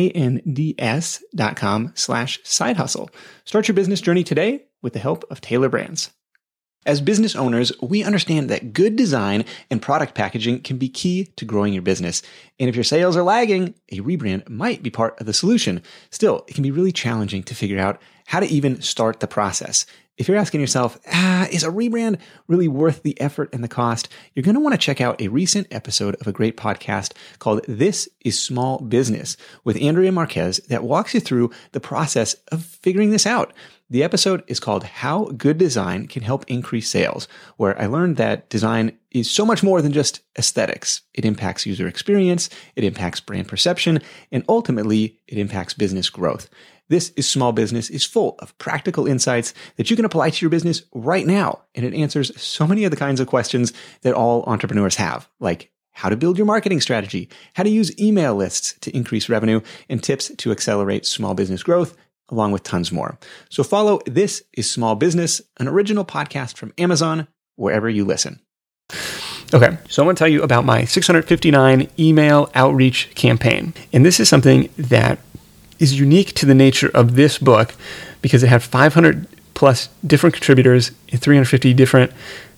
dot com slash side hustle. Start your business journey today with the help of Tailor Brands. As business owners, we understand that good design and product packaging can be key to growing your business. And if your sales are lagging, a rebrand might be part of the solution. Still, it can be really challenging to figure out how to even start the process. If you're asking yourself, ah, is a rebrand really worth the effort and the cost? You're going to want to check out a recent episode of a great podcast called This is Small Business with Andrea Marquez that walks you through the process of figuring this out. The episode is called How Good Design Can Help Increase Sales, where I learned that design is so much more than just aesthetics. It impacts user experience, it impacts brand perception, and ultimately it impacts business growth. This is Small Business is full of practical insights that you can apply to your business right now. And it answers so many of the kinds of questions that all entrepreneurs have, like how to build your marketing strategy, how to use email lists to increase revenue, and tips to accelerate small business growth, along with tons more. So follow This is Small Business, an original podcast from Amazon, wherever you listen. Okay, so I want to tell you about my 659 email outreach campaign. And this is something that is unique to the nature of this book because it had 500 plus different contributors and 350 different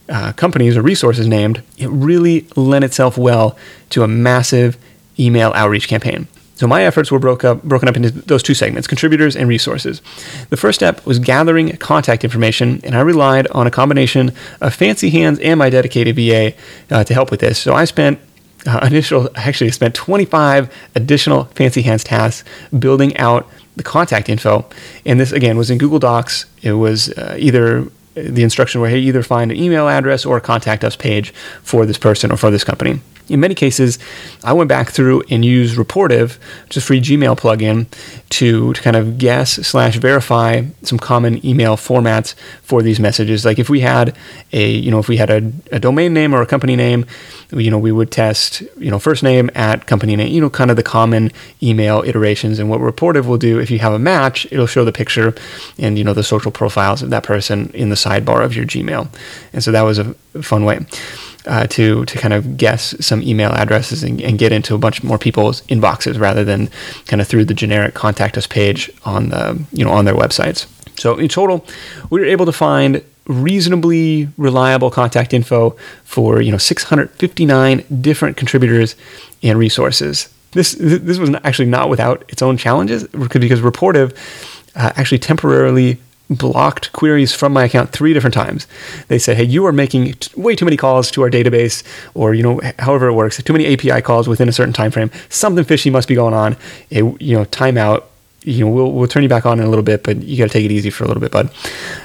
uh, companies or resources named. It really lent itself well to a massive email outreach campaign. So my efforts were broke up, broken up into those two segments, contributors and resources. The first step was gathering contact information, and I relied on a combination of fancy hands and my dedicated VA uh, to help with this. So I spent uh, initial actually spent 25 additional fancy hands tasks building out the contact info. And this again was in google docs. It was uh, either the instruction where hey either find an email address or a contact us page for this person or for this company in many cases, I went back through and used Rapportive, which is a free Gmail plugin, to, to kind of guess slash verify some common email formats for these messages. Like if we had a, you know, if we had a, a domain name or a company name, you know, we would test, you know, first name at company name, you know, kind of the common email iterations. And what Rapportive will do, if you have a match, it'll show the picture and, you know, the social profiles of that person in the sidebar of your Gmail. And so that was a fun way uh, to to kind of guess some email addresses and, and, get into a bunch more people's inboxes rather than kind of through the generic contact us page on the you know on their websites. So in total, we were able to find reasonably reliable contact info for you know 659 different contributors and resources. This this was actually not without its own challenges because Rapportive uh, actually temporarily blocked queries from my account three different times. They said, "Hey, you are making t- way too many calls to our database, or you know, however it works, too many API calls within a certain time frame. Something fishy must be going on. A, you know, timeout. You know, we'll we'll turn you back on in a little bit, but you got to take it easy for a little bit, bud."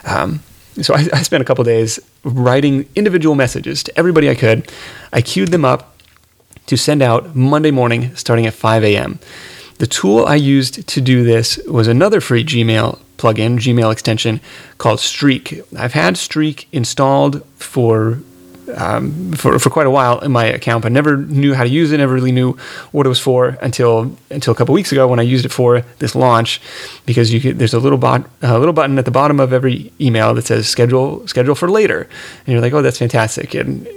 Um, so I, I spent a couple days writing individual messages to everybody I could. I queued them up to send out Monday morning, starting at 5 a.m. The tool I used to do this was another free Gmail plugin, Gmail extension called Streak. I've had Streak installed for um, for, for quite a while in my account, but never knew how to use it. Never really knew what it was for until until a couple weeks ago when I used it for this launch. Because you could, there's a little bot a little button at the bottom of every email that says schedule schedule for later, and you're like, oh, that's fantastic. And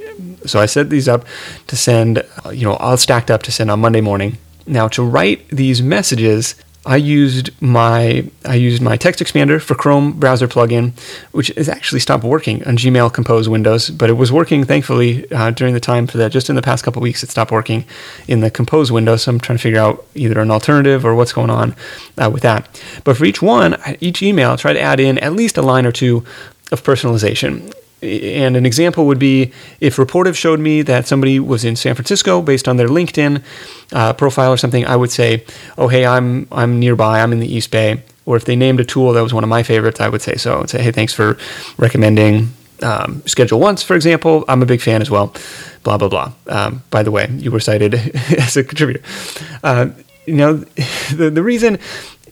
so I set these up to send, you know, all stacked up to send on Monday morning. Now to write these messages, I used my I used my text expander for Chrome browser plugin, which has actually stopped working on Gmail Compose Windows, but it was working thankfully uh, during the time for that. Just in the past couple weeks, it stopped working in the Compose window. So I'm trying to figure out either an alternative or what's going on uh, with that. But for each one, each email, I try to add in at least a line or two of personalization and an example would be if Rapportive showed me that somebody was in San Francisco based on their LinkedIn uh, profile or something, I would say, "Oh, hey, I'm I'm nearby. I'm in the East Bay." Or if they named a tool that was one of my favorites, I would say so. I'd say, "Hey, thanks for recommending um, Schedule Once, for example. I'm a big fan as well." Blah blah blah. Um, by the way, you were cited as a contributor. Uh, you know, the the reason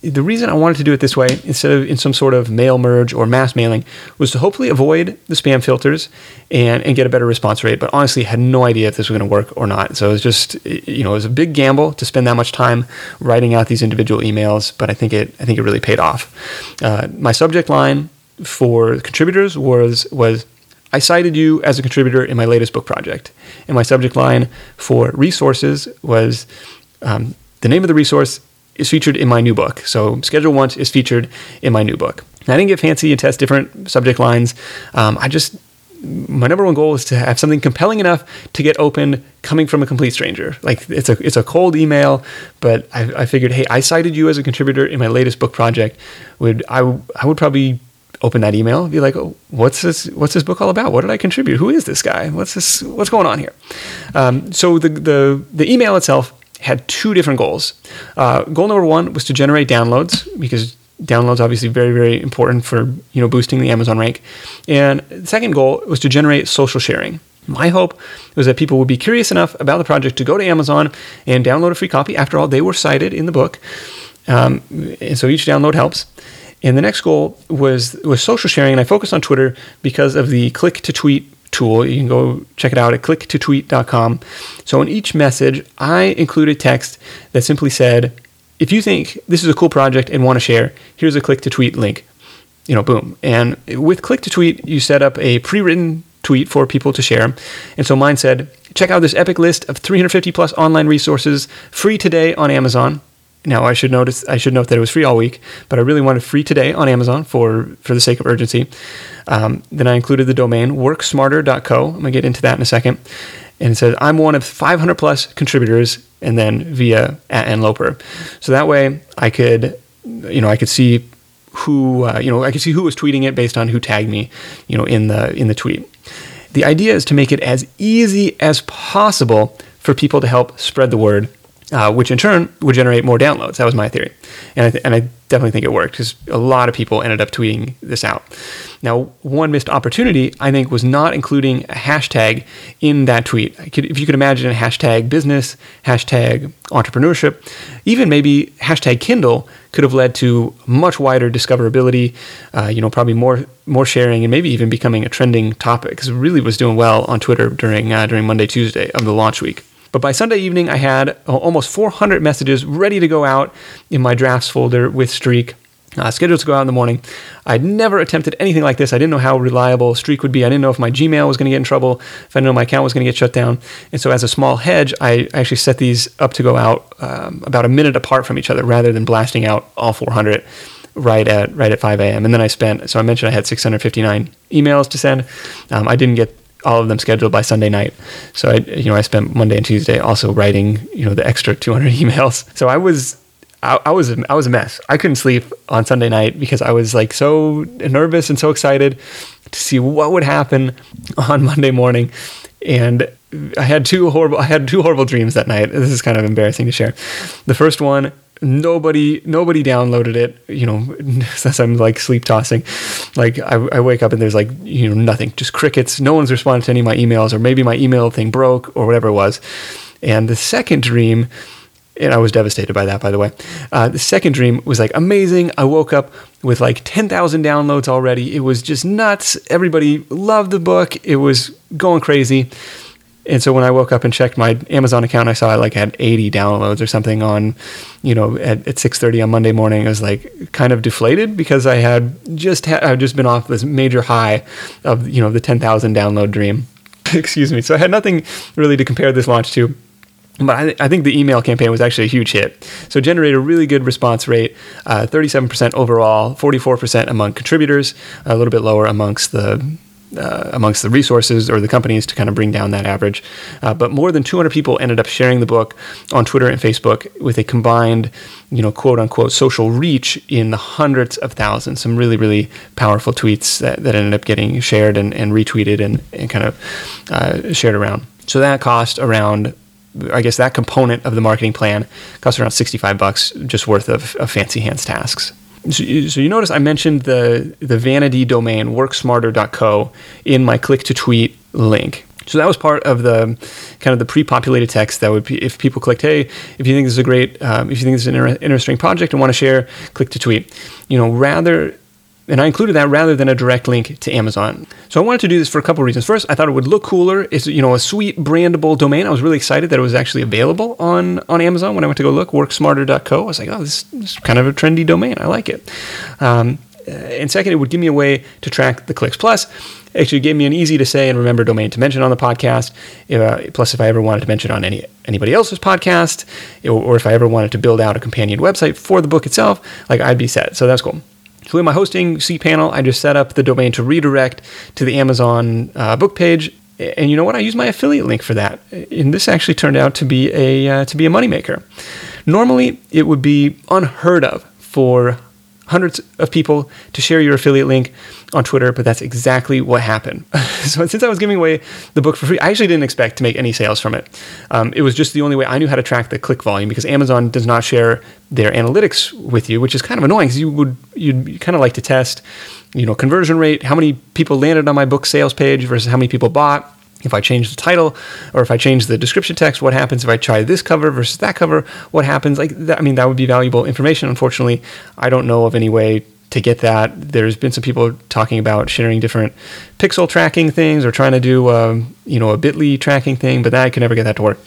the reason I wanted to do it this way instead of in some sort of mail merge or mass mailing was to hopefully avoid the spam filters and, and get a better response rate. But honestly, had no idea if this was going to work or not. So it was just, you know, it was a big gamble to spend that much time writing out these individual emails. But I think it, I think it really paid off. Uh, my subject line for contributors was was I cited you as a contributor in my latest book project, and my subject line for resources was um, the name of the resource is featured in my new book. So Schedule Once is featured in my new book. I didn't get fancy and test different subject lines. Um, I just my number one goal is to have something compelling enough to get opened coming from a complete stranger. Like it's a it's a cold email, but I, I figured, hey, I cited you as a contributor in my latest book project. Would I I would probably open that email and be like, oh, what's this? What's this book all about? What did I contribute? Who is this guy? What's this? What's going on here? Um, so the the the email itself had two different goals. Uh, goal number one was to generate downloads because downloads obviously very very important for you know boosting the Amazon rank. And the second goal was to generate social sharing. My hope was that people would be curious enough about the project to go to Amazon and download a free copy. After all, they were cited in the book. Um, and so each download helps. And the next goal was was social sharing, and I focused on Twitter because of the click to tweet tool. You can go check it out at clicktotweet.com. So in each message, I included text that simply said, if you think this is a cool project and want to share, here's a click to tweet link. You know, boom. And with click to tweet, you set up a pre-written tweet for people to share. And so mine said, check out this epic list of 350 plus online resources free today on Amazon. Now I should notice I should note that it was free all week, but I really wanted free today on Amazon for for the sake of urgency. Um, then I included the domain worksmarter.co. I'm gonna get into that in a second. And it says I'm one of 500 plus contributors, and then via at nloper. So that way I could, you know, I could see who, uh, you know, I could see who was tweeting it based on who tagged me, you know, in the in the tweet. The idea is to make it as easy as possible for people to help spread the word uh, which in turn would generate more downloads. That was my theory, and I th- and I definitely think it worked because a lot of people ended up tweeting this out. Now, one missed opportunity I think was not including a hashtag in that tweet. Could, if you could imagine a hashtag business, hashtag entrepreneurship, even maybe hashtag Kindle could have led to much wider discoverability. Uh, you know, probably more more sharing and maybe even becoming a trending topic because it really was doing well on Twitter during uh, during Monday Tuesday of the launch week. But by Sunday evening, I had almost 400 messages ready to go out in my drafts folder with Streak. Uh, scheduled to go out in the morning. I'd never attempted anything like this. I didn't know how reliable Streak would be. I didn't know if my Gmail was going to get in trouble, if I didn't know my account was going to get shut down. And so, as a small hedge, I actually set these up to go out um, about a minute apart from each other rather than blasting out all 400 right at right at 5 a.m. And then I spent. So I mentioned I had 659 emails to send. Um, I didn't get all of them scheduled by Sunday night. So I, you know, I spent Monday and Tuesday also writing, you know, the extra 200 emails. So I was, I, I was, I was a mess. I couldn't sleep on Sunday night because I was like so nervous and so excited to see what would happen on Monday morning. And I had two horrible, I had two horrible dreams that night. This is kind of embarrassing to share. The first one nobody nobody downloaded it you know as i'm like sleep tossing. Like I, I, wake up and there's like you know nothing just crickets. No one's responded to any of my emails or maybe my email thing broke or whatever it was. And the second dream and i was devastated by that by the way uh, the second dream was like amazing. I woke up with like 10000 downloads already. It was just nuts. Everybody loved the book. It was going crazy and so when I woke up and checked my Amazon account, I saw I like had 80 downloads or something on, you know, at, at 6:30 on Monday morning. I was like kind of deflated because I had just had I've just been off this major high of you know the 10,000 download dream. Excuse me. So I had nothing really to compare this launch to. But I, I, think the email campaign was actually a huge hit. So generated a really good response rate, uh, 37% overall, 44% among contributors, a little bit lower amongst the uh, amongst the resources or the companies to kind of bring down that average. Uh, but more than 200 people ended up sharing the book on Twitter and Facebook with a combined, you know, quote unquote social reach in the hundreds of thousands. Some really, really powerful tweets that, that ended up getting shared and, and retweeted and, and kind of uh, shared around. So that cost around I guess that component of the marketing plan cost around 65 bucks just worth of, of fancy hands tasks. So you, so you notice I mentioned the the vanity domain worksmarter.co in my click to tweet link. So that was part of the kind of the pre-populated text that would be if people clicked, hey, if you think this is a great, um, if you think this is an inter- interesting project and want to share, click to tweet. You know, rather and I included that rather than a direct link to Amazon. So I wanted to do this for a couple reasons. First, I thought it would look cooler. It's you know a sweet brandable domain. I was really excited that it was actually available on on Amazon when I went to go look. Worksmarter.co. I was like, oh, this, this is kind of a trendy domain. I like it. Um, and second, it would give me a way to track the clicks. Plus, it actually gave me an easy to say and remember domain to mention on the podcast. Uh, plus, if I ever wanted to mention on any anybody else's podcast, or if I ever wanted to build out a companion website for the book itself, like I'd be set. So that's cool. So in my hosting cPanel, I just set up the domain to redirect to the Amazon uh, book page. And you know what? I use my affiliate link for that. And this actually turned out to be a uh, to be a moneymaker. Normally, it would be unheard of for hundreds of people to share your affiliate link on Twitter, but that's exactly what happened. so since I was giving away the book for free, I actually didn't expect to make any sales from it. Um, it was just the only way I knew how to track the click volume because Amazon does not share their analytics with you, which is kind of annoying because you would you'd kind of like to test, you know, conversion rate, how many people landed on my book sales page versus how many people bought if I change the title or if I change the description text, what happens if I try this cover versus that cover? What happens? Like, that, I mean, that would be valuable information. Unfortunately, I don't know of any way to get that. There's been some people talking about sharing different pixel tracking things or trying to do, um, you know, a Bitly tracking thing, but that I could never get that to work.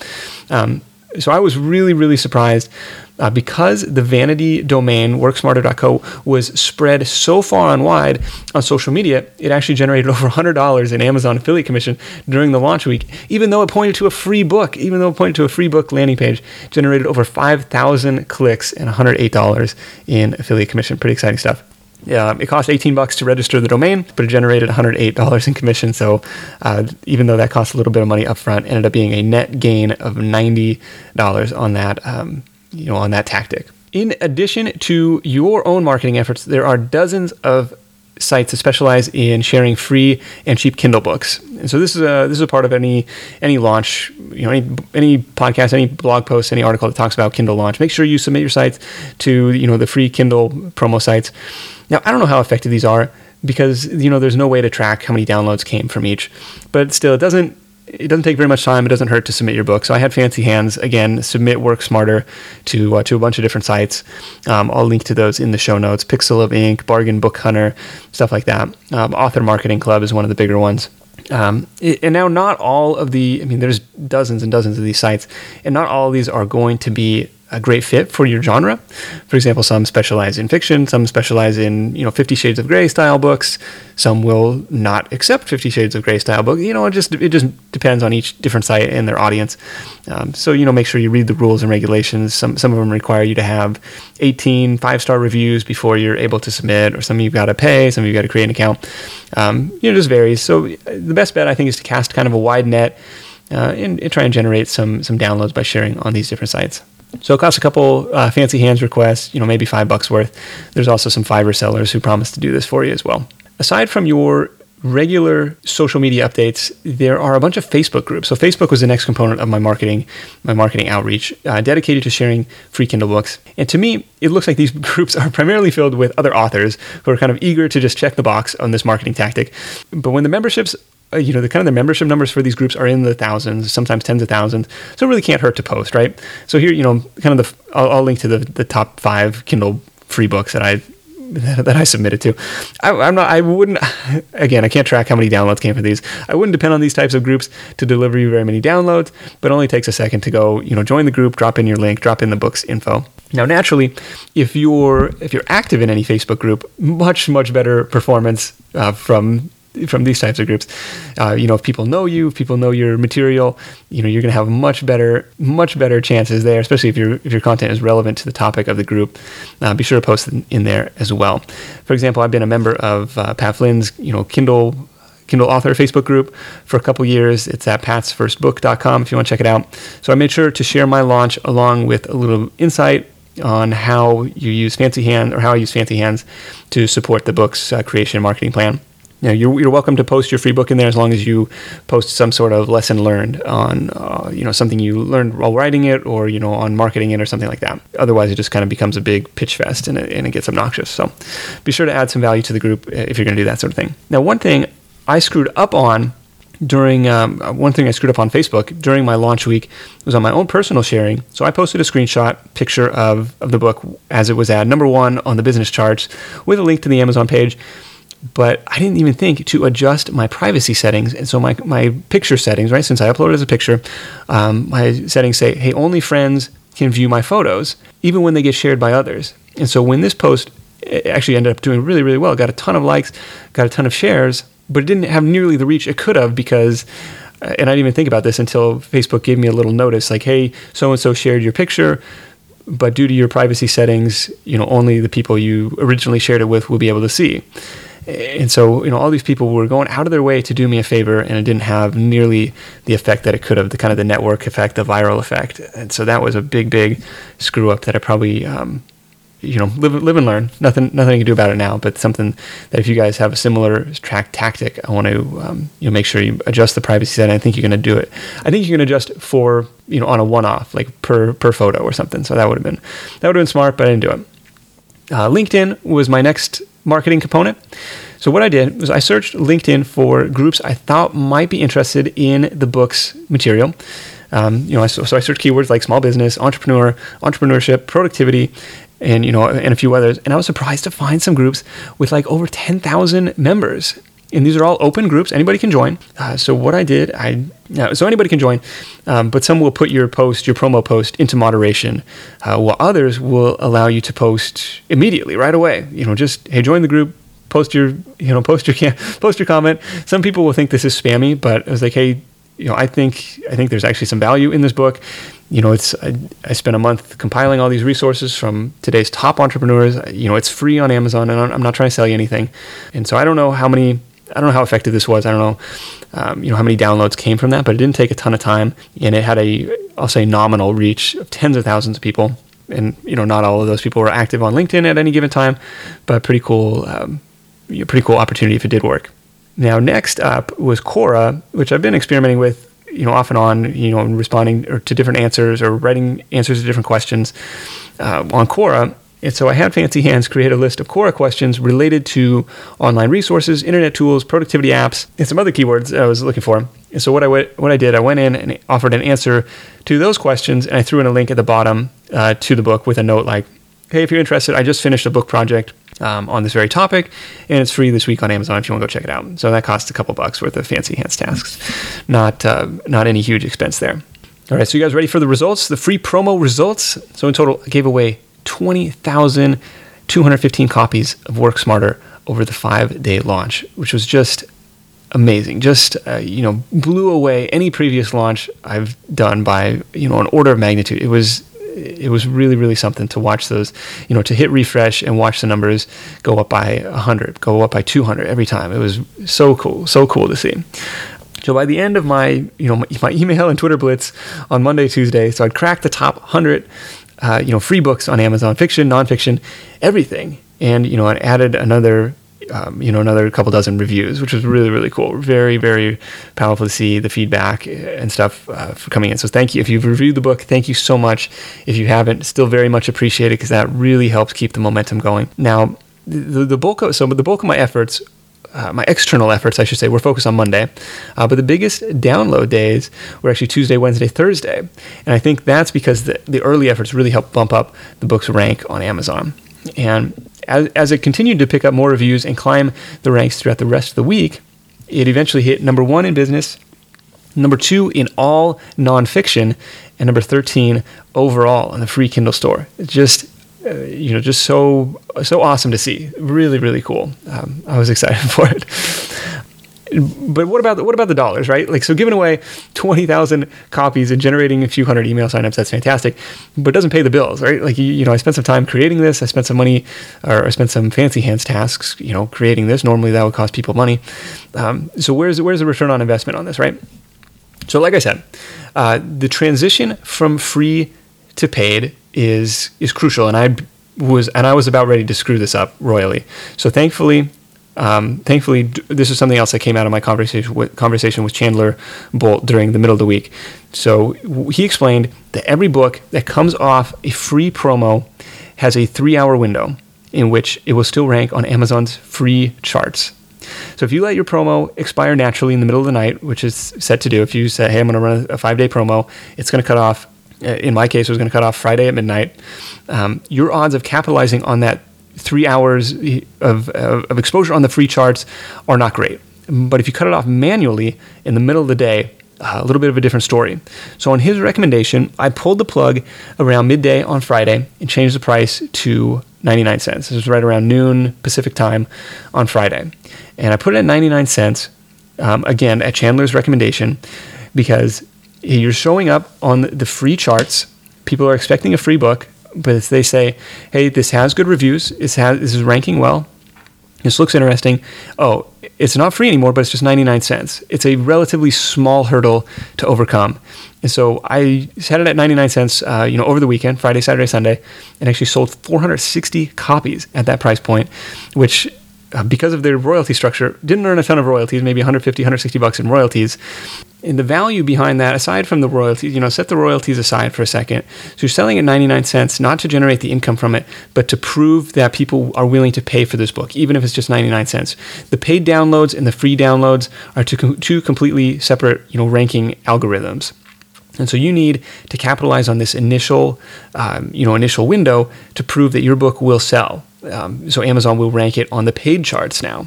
Um, so I was really, really surprised uh, because the vanity domain worksmarter.co was spread so far and wide on social media. It actually generated over $100 in Amazon affiliate commission during the launch week, even though it pointed to a free book. Even though it pointed to a free book landing page, generated over 5,000 clicks and $108 in affiliate commission. Pretty exciting stuff. Yeah, it cost 18 bucks to register the domain, but it generated $108 in commission. So uh, even though that cost a little bit of money upfront, ended up being a net gain of $90 on that, um, you know, on that tactic. In addition to your own marketing efforts, there are dozens of sites that specialize in sharing free and cheap Kindle books. And so this is a this is a part of any any launch, you know, any any podcast, any blog post, any article that talks about Kindle launch. Make sure you submit your sites to you know the free Kindle promo sites. Now I don't know how effective these are because you know there's no way to track how many downloads came from each, but still it doesn't it doesn't take very much time. It doesn't hurt to submit your book. So I had fancy hands again. Submit work smarter to uh, to a bunch of different sites. Um, I'll link to those in the show notes. Pixel of Ink, Bargain Book Hunter, stuff like that. Um, Author Marketing Club is one of the bigger ones. Um, and now, not all of the, I mean, there's dozens and dozens of these sites, and not all of these are going to be a great fit for your genre. For example, some specialize in fiction, some specialize in you know Fifty Shades of Grey style books. Some will not accept Fifty Shades of Grey style books. You know, it just it just depends on each different site and their audience. Um, so you know, make sure you read the rules and regulations. Some some of them require you to have 18 five star reviews before you're able to submit, or some you've got to pay, some you've got to create an account. Um, you know, it just varies. So the best bet I think is to cast kind of a wide net. Uh, and, and try and generate some some downloads by sharing on these different sites. So it costs a couple uh, fancy hands requests, you know, maybe five bucks worth. There's also some Fiverr sellers who promise to do this for you as well. Aside from your regular social media updates, there are a bunch of Facebook groups. So Facebook was the next component of my marketing, my marketing outreach, uh, dedicated to sharing free Kindle books. And to me, it looks like these groups are primarily filled with other authors who are kind of eager to just check the box on this marketing tactic. But when the memberships you know, the kind of the membership numbers for these groups are in the thousands, sometimes tens of thousands. So it really can't hurt to post, right? So here, you know, kind of the, I'll, I'll link to the, the top five Kindle free books that I that I submitted to. I, am not. I wouldn't. Again, I can't track how many downloads came from these. I wouldn't depend on these types of groups to deliver you very many downloads, but it only takes a second to go. You know, join the group, drop in your link, drop in the book's info. Now, naturally, if you're if you're active in any Facebook group, much much better performance uh, from from these types of groups. Uh, you know, if people know you, if people know your material, you know, you're going to have much better, much better chances there, especially if your if your content is relevant to the topic of the group. Uh, be sure to post in there as well. For example, I've been a member of uh, Pat Flynn's, you know, Kindle Kindle author Facebook group for a couple years. It's at patsfirstbook.com if you want to check it out. So I made sure to share my launch along with a little insight on how you use Fancy Hand or how I use Fancy Hands to support the book's uh, creation and marketing plan you know, you're, you're welcome to post your free book in there as long as you post some sort of lesson learned on, uh, you know, something you learned while writing it or, you know, on marketing it or something like that. Otherwise, it just kind of becomes a big pitch fest and it, and it gets obnoxious. So be sure to add some value to the group if you're going to do that sort of thing. Now, one thing I screwed up on during um, one thing I screwed up on Facebook during my launch week was on my own personal sharing. So I posted a screenshot picture of, of the book as it was at number one on the business charts with a link to the Amazon page but I didn't even think to adjust my privacy settings. And so my, my picture settings, right, since I uploaded as a picture, um, my settings say, hey, only friends can view my photos, even when they get shared by others. And so when this post actually ended up doing really, really well, got a ton of likes, got a ton of shares, but it didn't have nearly the reach it could have because uh, and I didn't even think about this until Facebook gave me a little notice like, hey, so and so shared your picture, but due to your privacy settings, you know, only the people you originally shared it with will be able to see and so you know all these people were going out of their way to do me a favor and it didn't have nearly the effect that it could have the kind of the network effect the viral effect. And so that was a big big screw up that i probably um, you know live, live and learn. Nothing nothing you can do about it now but something that if you guys have a similar track tactic i want to um, you know make sure you adjust the privacy setting. I think you're going to do it. I think you're going to adjust for you know on a one-off like per per photo or something. So that would have been that would have been smart but i didn't do it. Uh, linkedin was my next marketing component. So what I did was I searched LinkedIn for groups I thought might be interested in the book's material. Um, you know, so, so I searched keywords like small business, entrepreneur, entrepreneurship, productivity, and you know, and a few others. And I was surprised to find some groups with like over 10,000 members. And these are all open groups; anybody can join. Uh, so what I did, I uh, so anybody can join, um, but some will put your post, your promo post, into moderation, uh, while others will allow you to post immediately, right away. You know, just hey, join the group, post your you know post your post your comment. Some people will think this is spammy, but I was like, hey, you know, I think I think there's actually some value in this book. You know, it's I, I spent a month compiling all these resources from today's top entrepreneurs. You know, it's free on Amazon, and I'm not trying to sell you anything. And so I don't know how many I don't know how effective this was. I don't know, um, you know, how many downloads came from that, but it didn't take a ton of time, and it had a, I'll say, nominal reach of tens of thousands of people. And you know, not all of those people were active on LinkedIn at any given time, but pretty cool, um, pretty cool opportunity if it did work. Now, next up was Quora, which I've been experimenting with, you know, off and on, you know, responding to different answers or writing answers to different questions uh, on Quora. And so I had Fancy Hands create a list of Quora questions related to online resources, internet tools, productivity apps, and some other keywords I was looking for. And so what I what I did, I went in and offered an answer to those questions, and I threw in a link at the bottom uh, to the book with a note like, "Hey, if you're interested, I just finished a book project um, on this very topic, and it's free this week on Amazon if you want to go check it out." So that costs a couple bucks worth of Fancy Hands tasks, not uh, not any huge expense there. All right, so you guys ready for the results? The free promo results. So in total, I gave away 20,215 copies of Work Smarter over the five day launch, which was just amazing. Just, uh, you know, blew away any previous launch I've done by, you know, an order of magnitude. It was. It was really, really something to watch those, you know, to hit refresh and watch the numbers go up by 100, go up by 200 every time. It was so cool, so cool to see. So by the end of my, you know, my, my, email and Twitter blitz on Monday, Tuesday, so I'd cracked the top 100 uh, you know, free books on Amazon, fiction, nonfiction, everything. And, you know, I added another, um, you know, another couple dozen reviews, which was really, really cool. Very, very powerful to see the feedback and stuff uh, for coming in. So thank you. If you've reviewed the book, thank you so much. If you haven't, still very much appreciated because that really helps keep the momentum going. Now, the, the bulk of, so the bulk of my efforts uh, my external efforts, I should say, were focused on Monday. Uh, but the biggest download days were actually Tuesday, Wednesday, Thursday. And I think that's because the, the early efforts really helped bump up the book's rank on Amazon. And as, as it continued to pick up more reviews and climb the ranks throughout the rest of the week, it eventually hit number one in business, number two in all nonfiction, and number 13 overall in the free Kindle store. Just uh, you know, just so so awesome to see. Really, really cool. Um, I was excited for it. But what about the, what about the dollars, right? Like, so giving away twenty thousand copies and generating a few hundred email signups, that's fantastic, but it doesn't pay the bills, right? Like, you, you know, I spent some time creating this. I spent some money, or I spent some fancy hands tasks, you know, creating this. Normally, that would cost people money. Um, so where's where's the return on investment on this, right? So, like I said, uh, the transition from free to paid is is crucial, and I was and I was about ready to screw this up royally. So thankfully, um, thankfully, this is something else that came out of my conversation with conversation with Chandler Bolt during the middle of the week. So he explained that every book that comes off a free promo has a three-hour window in which it will still rank on Amazon's free charts. So if you let your promo expire naturally in the middle of the night, which is set to do, if you say, "Hey, I'm going to run a five-day promo," it's going to cut off in my case, it was going to cut off Friday at midnight. Um, your odds of capitalizing on that three hours of, of exposure on the free charts are not great. But if you cut it off manually in the middle of the day, uh, a little bit of a different story. So, on his recommendation, I pulled the plug around midday on Friday and changed the price to 99 cents. This was right around noon Pacific time on Friday. And I put it at 99 cents, um, again, at Chandler's recommendation, because you're showing up on the free charts. People are expecting a free book, but if they say, "Hey, this has good reviews. This has this is ranking well. This looks interesting." Oh, it's not free anymore, but it's just 99 cents. It's a relatively small hurdle to overcome. And so I set it at 99 cents, uh, you know, over the weekend, Friday, Saturday, Sunday, and actually sold 460 copies at that price point, which uh, because of their royalty structure, didn't earn a ton of royalties, maybe 150, 160 bucks in royalties. And the value behind that, aside from the royalties, you know, set the royalties aside for a second. So you're selling at 99 cents, not to generate the income from it, but to prove that people are willing to pay for this book, even if it's just 99 cents. The paid downloads and the free downloads are two, two completely separate, you know, ranking algorithms. And so you need to capitalize on this initial, um, you know, initial window to prove that your book will sell. Um, so Amazon will rank it on the paid charts now.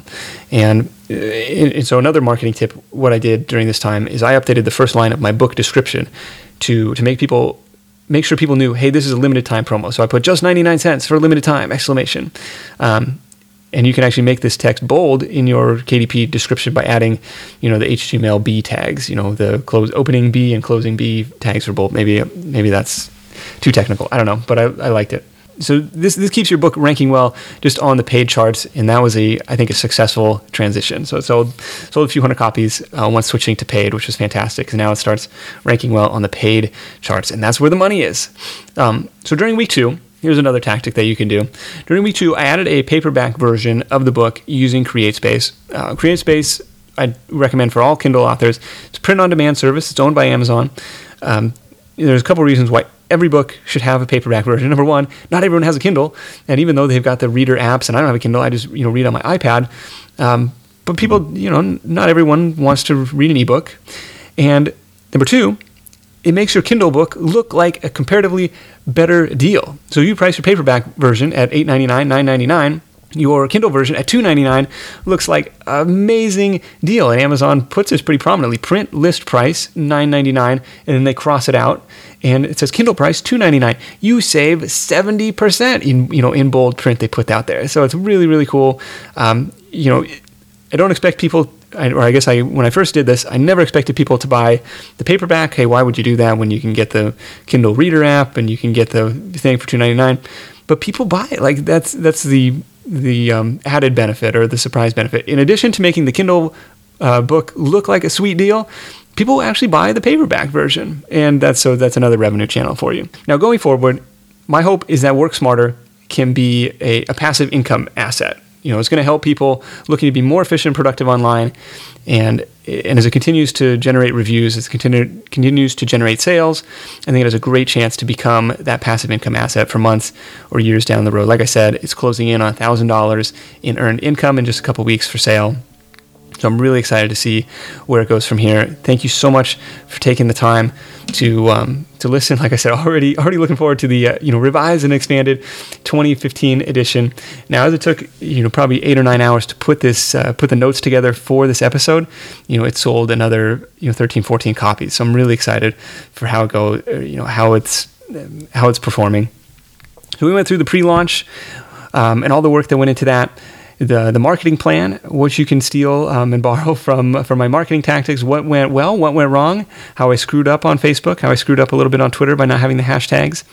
And, uh, and, so another marketing tip, what I did during this time is I updated the first line of my book description to to make people make sure people knew, hey, this is a limited time promo. So I put just 99 cents for a limited time exclamation. Um, and you can actually make this text bold in your KDP description by adding, you know, the HTML B tags, you know, the close opening B and closing B tags for bold. Maybe maybe that's too technical. I don't know, but I, I liked it. So this this keeps your book ranking well just on the paid charts, and that was a I think a successful transition. So it sold sold a few hundred copies uh, once switching to paid, which was fantastic. Because now it starts ranking well on the paid charts, and that's where the money is. Um, so during week two, Here's another tactic that you can do. During week two, I added a paperback version of the book using CreateSpace. Uh, CreateSpace, I recommend for all Kindle authors. It's print on demand service, it's owned by Amazon. Um, there's a couple reasons why every book should have a paperback version. Number one, not everyone has a Kindle, and even though they've got the reader apps, and I don't have a Kindle, I just you know read on my iPad. Um, but people, you know, not everyone wants to read an ebook. And number two, it makes your Kindle book look like a comparatively better deal. So you price your paperback version at $8.99, $9.99. Your Kindle version at $2.99 looks like amazing deal, and Amazon puts this pretty prominently. Print list price $9.99, and then they cross it out, and it says Kindle price $2.99. You save 70% in you know in bold print they put out there. So it's really really cool. Um, you know, I don't expect people I, or I guess I when I first did this, I never expected people to buy the paperback. Hey, why would you do that when you can get the Kindle Reader app and you can get the thing for two ninety nine? But people buy it. Like that's that's the the um, added benefit or the surprise benefit. In addition to making the Kindle uh, book look like a sweet deal, people actually buy the paperback version, and that's so that's another revenue channel for you. Now going forward, my hope is that Work Smarter can be a, a passive income asset you know, it's going to help people looking to be more efficient and productive online. And, and as it continues to generate reviews, as it continue, continues to generate sales, I think it has a great chance to become that passive income asset for months or years down the road. Like I said, it's closing in on $1,000 in earned income in just a couple weeks for sale. So I'm really excited to see where it goes from here. Thank you so much for taking the time to um, to listen. Like I said, already already looking forward to the uh, you know revised and expanded 2015 edition. Now, as it took you know probably eight or nine hours to put this uh, put the notes together for this episode, you know it sold another you know 13, 14 copies. So I'm really excited for how it goes. Uh, you know how it's how it's performing. So we went through the pre-launch um, and all the work that went into that the the marketing plan, which you can steal um, and borrow from from my marketing tactics. What went well, what went wrong, how I screwed up on Facebook, how I screwed up a little bit on Twitter by not having the hashtags,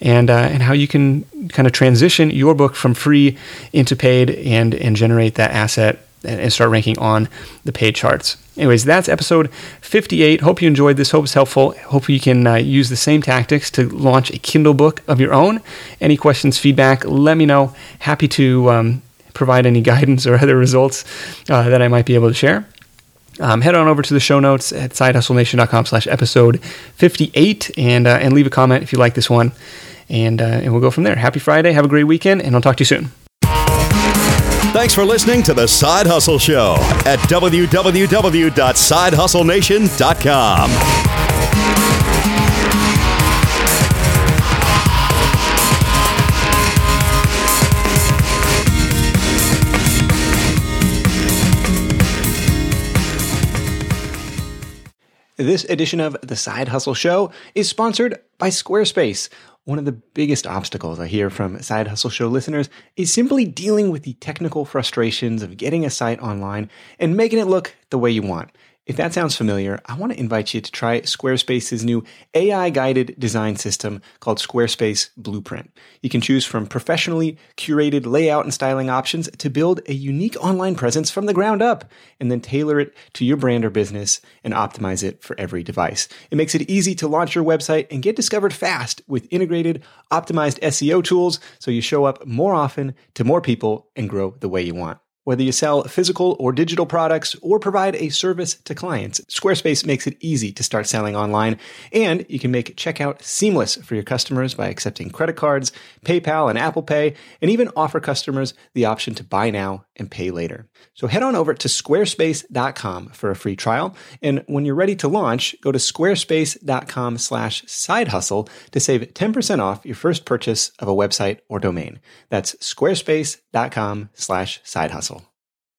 and uh, and how you can kind of transition your book from free into paid and and generate that asset and start ranking on the paid charts. Anyways, that's episode 58. Hope you enjoyed this. Hope it's helpful. Hope you can uh, use the same tactics to launch a Kindle book of your own. Any questions, feedback, let me know. Happy to um, provide any guidance or other results uh, that I might be able to share. Um, head on over to the show notes at sidehustlenation.com slash episode 58 and, uh, and leave a comment if you like this one. And, uh, and we'll go from there. Happy Friday. Have a great weekend, and I'll talk to you soon. Thanks for listening to The Side Hustle Show at www.sidehustlenation.com. This edition of The Side Hustle Show is sponsored by Squarespace. One of the biggest obstacles I hear from Side Hustle Show listeners is simply dealing with the technical frustrations of getting a site online and making it look the way you want. If that sounds familiar, I want to invite you to try Squarespace's new AI guided design system called Squarespace Blueprint. You can choose from professionally curated layout and styling options to build a unique online presence from the ground up and then tailor it to your brand or business and optimize it for every device. It makes it easy to launch your website and get discovered fast with integrated, optimized SEO tools so you show up more often to more people and grow the way you want. Whether you sell physical or digital products or provide a service to clients, Squarespace makes it easy to start selling online. And you can make checkout seamless for your customers by accepting credit cards, PayPal, and Apple Pay, and even offer customers the option to buy now and pay later. So head on over to squarespace.com for a free trial. And when you're ready to launch, go to squarespace.com slash side hustle to save 10% off your first purchase of a website or domain. That's squarespace.com slash side hustle.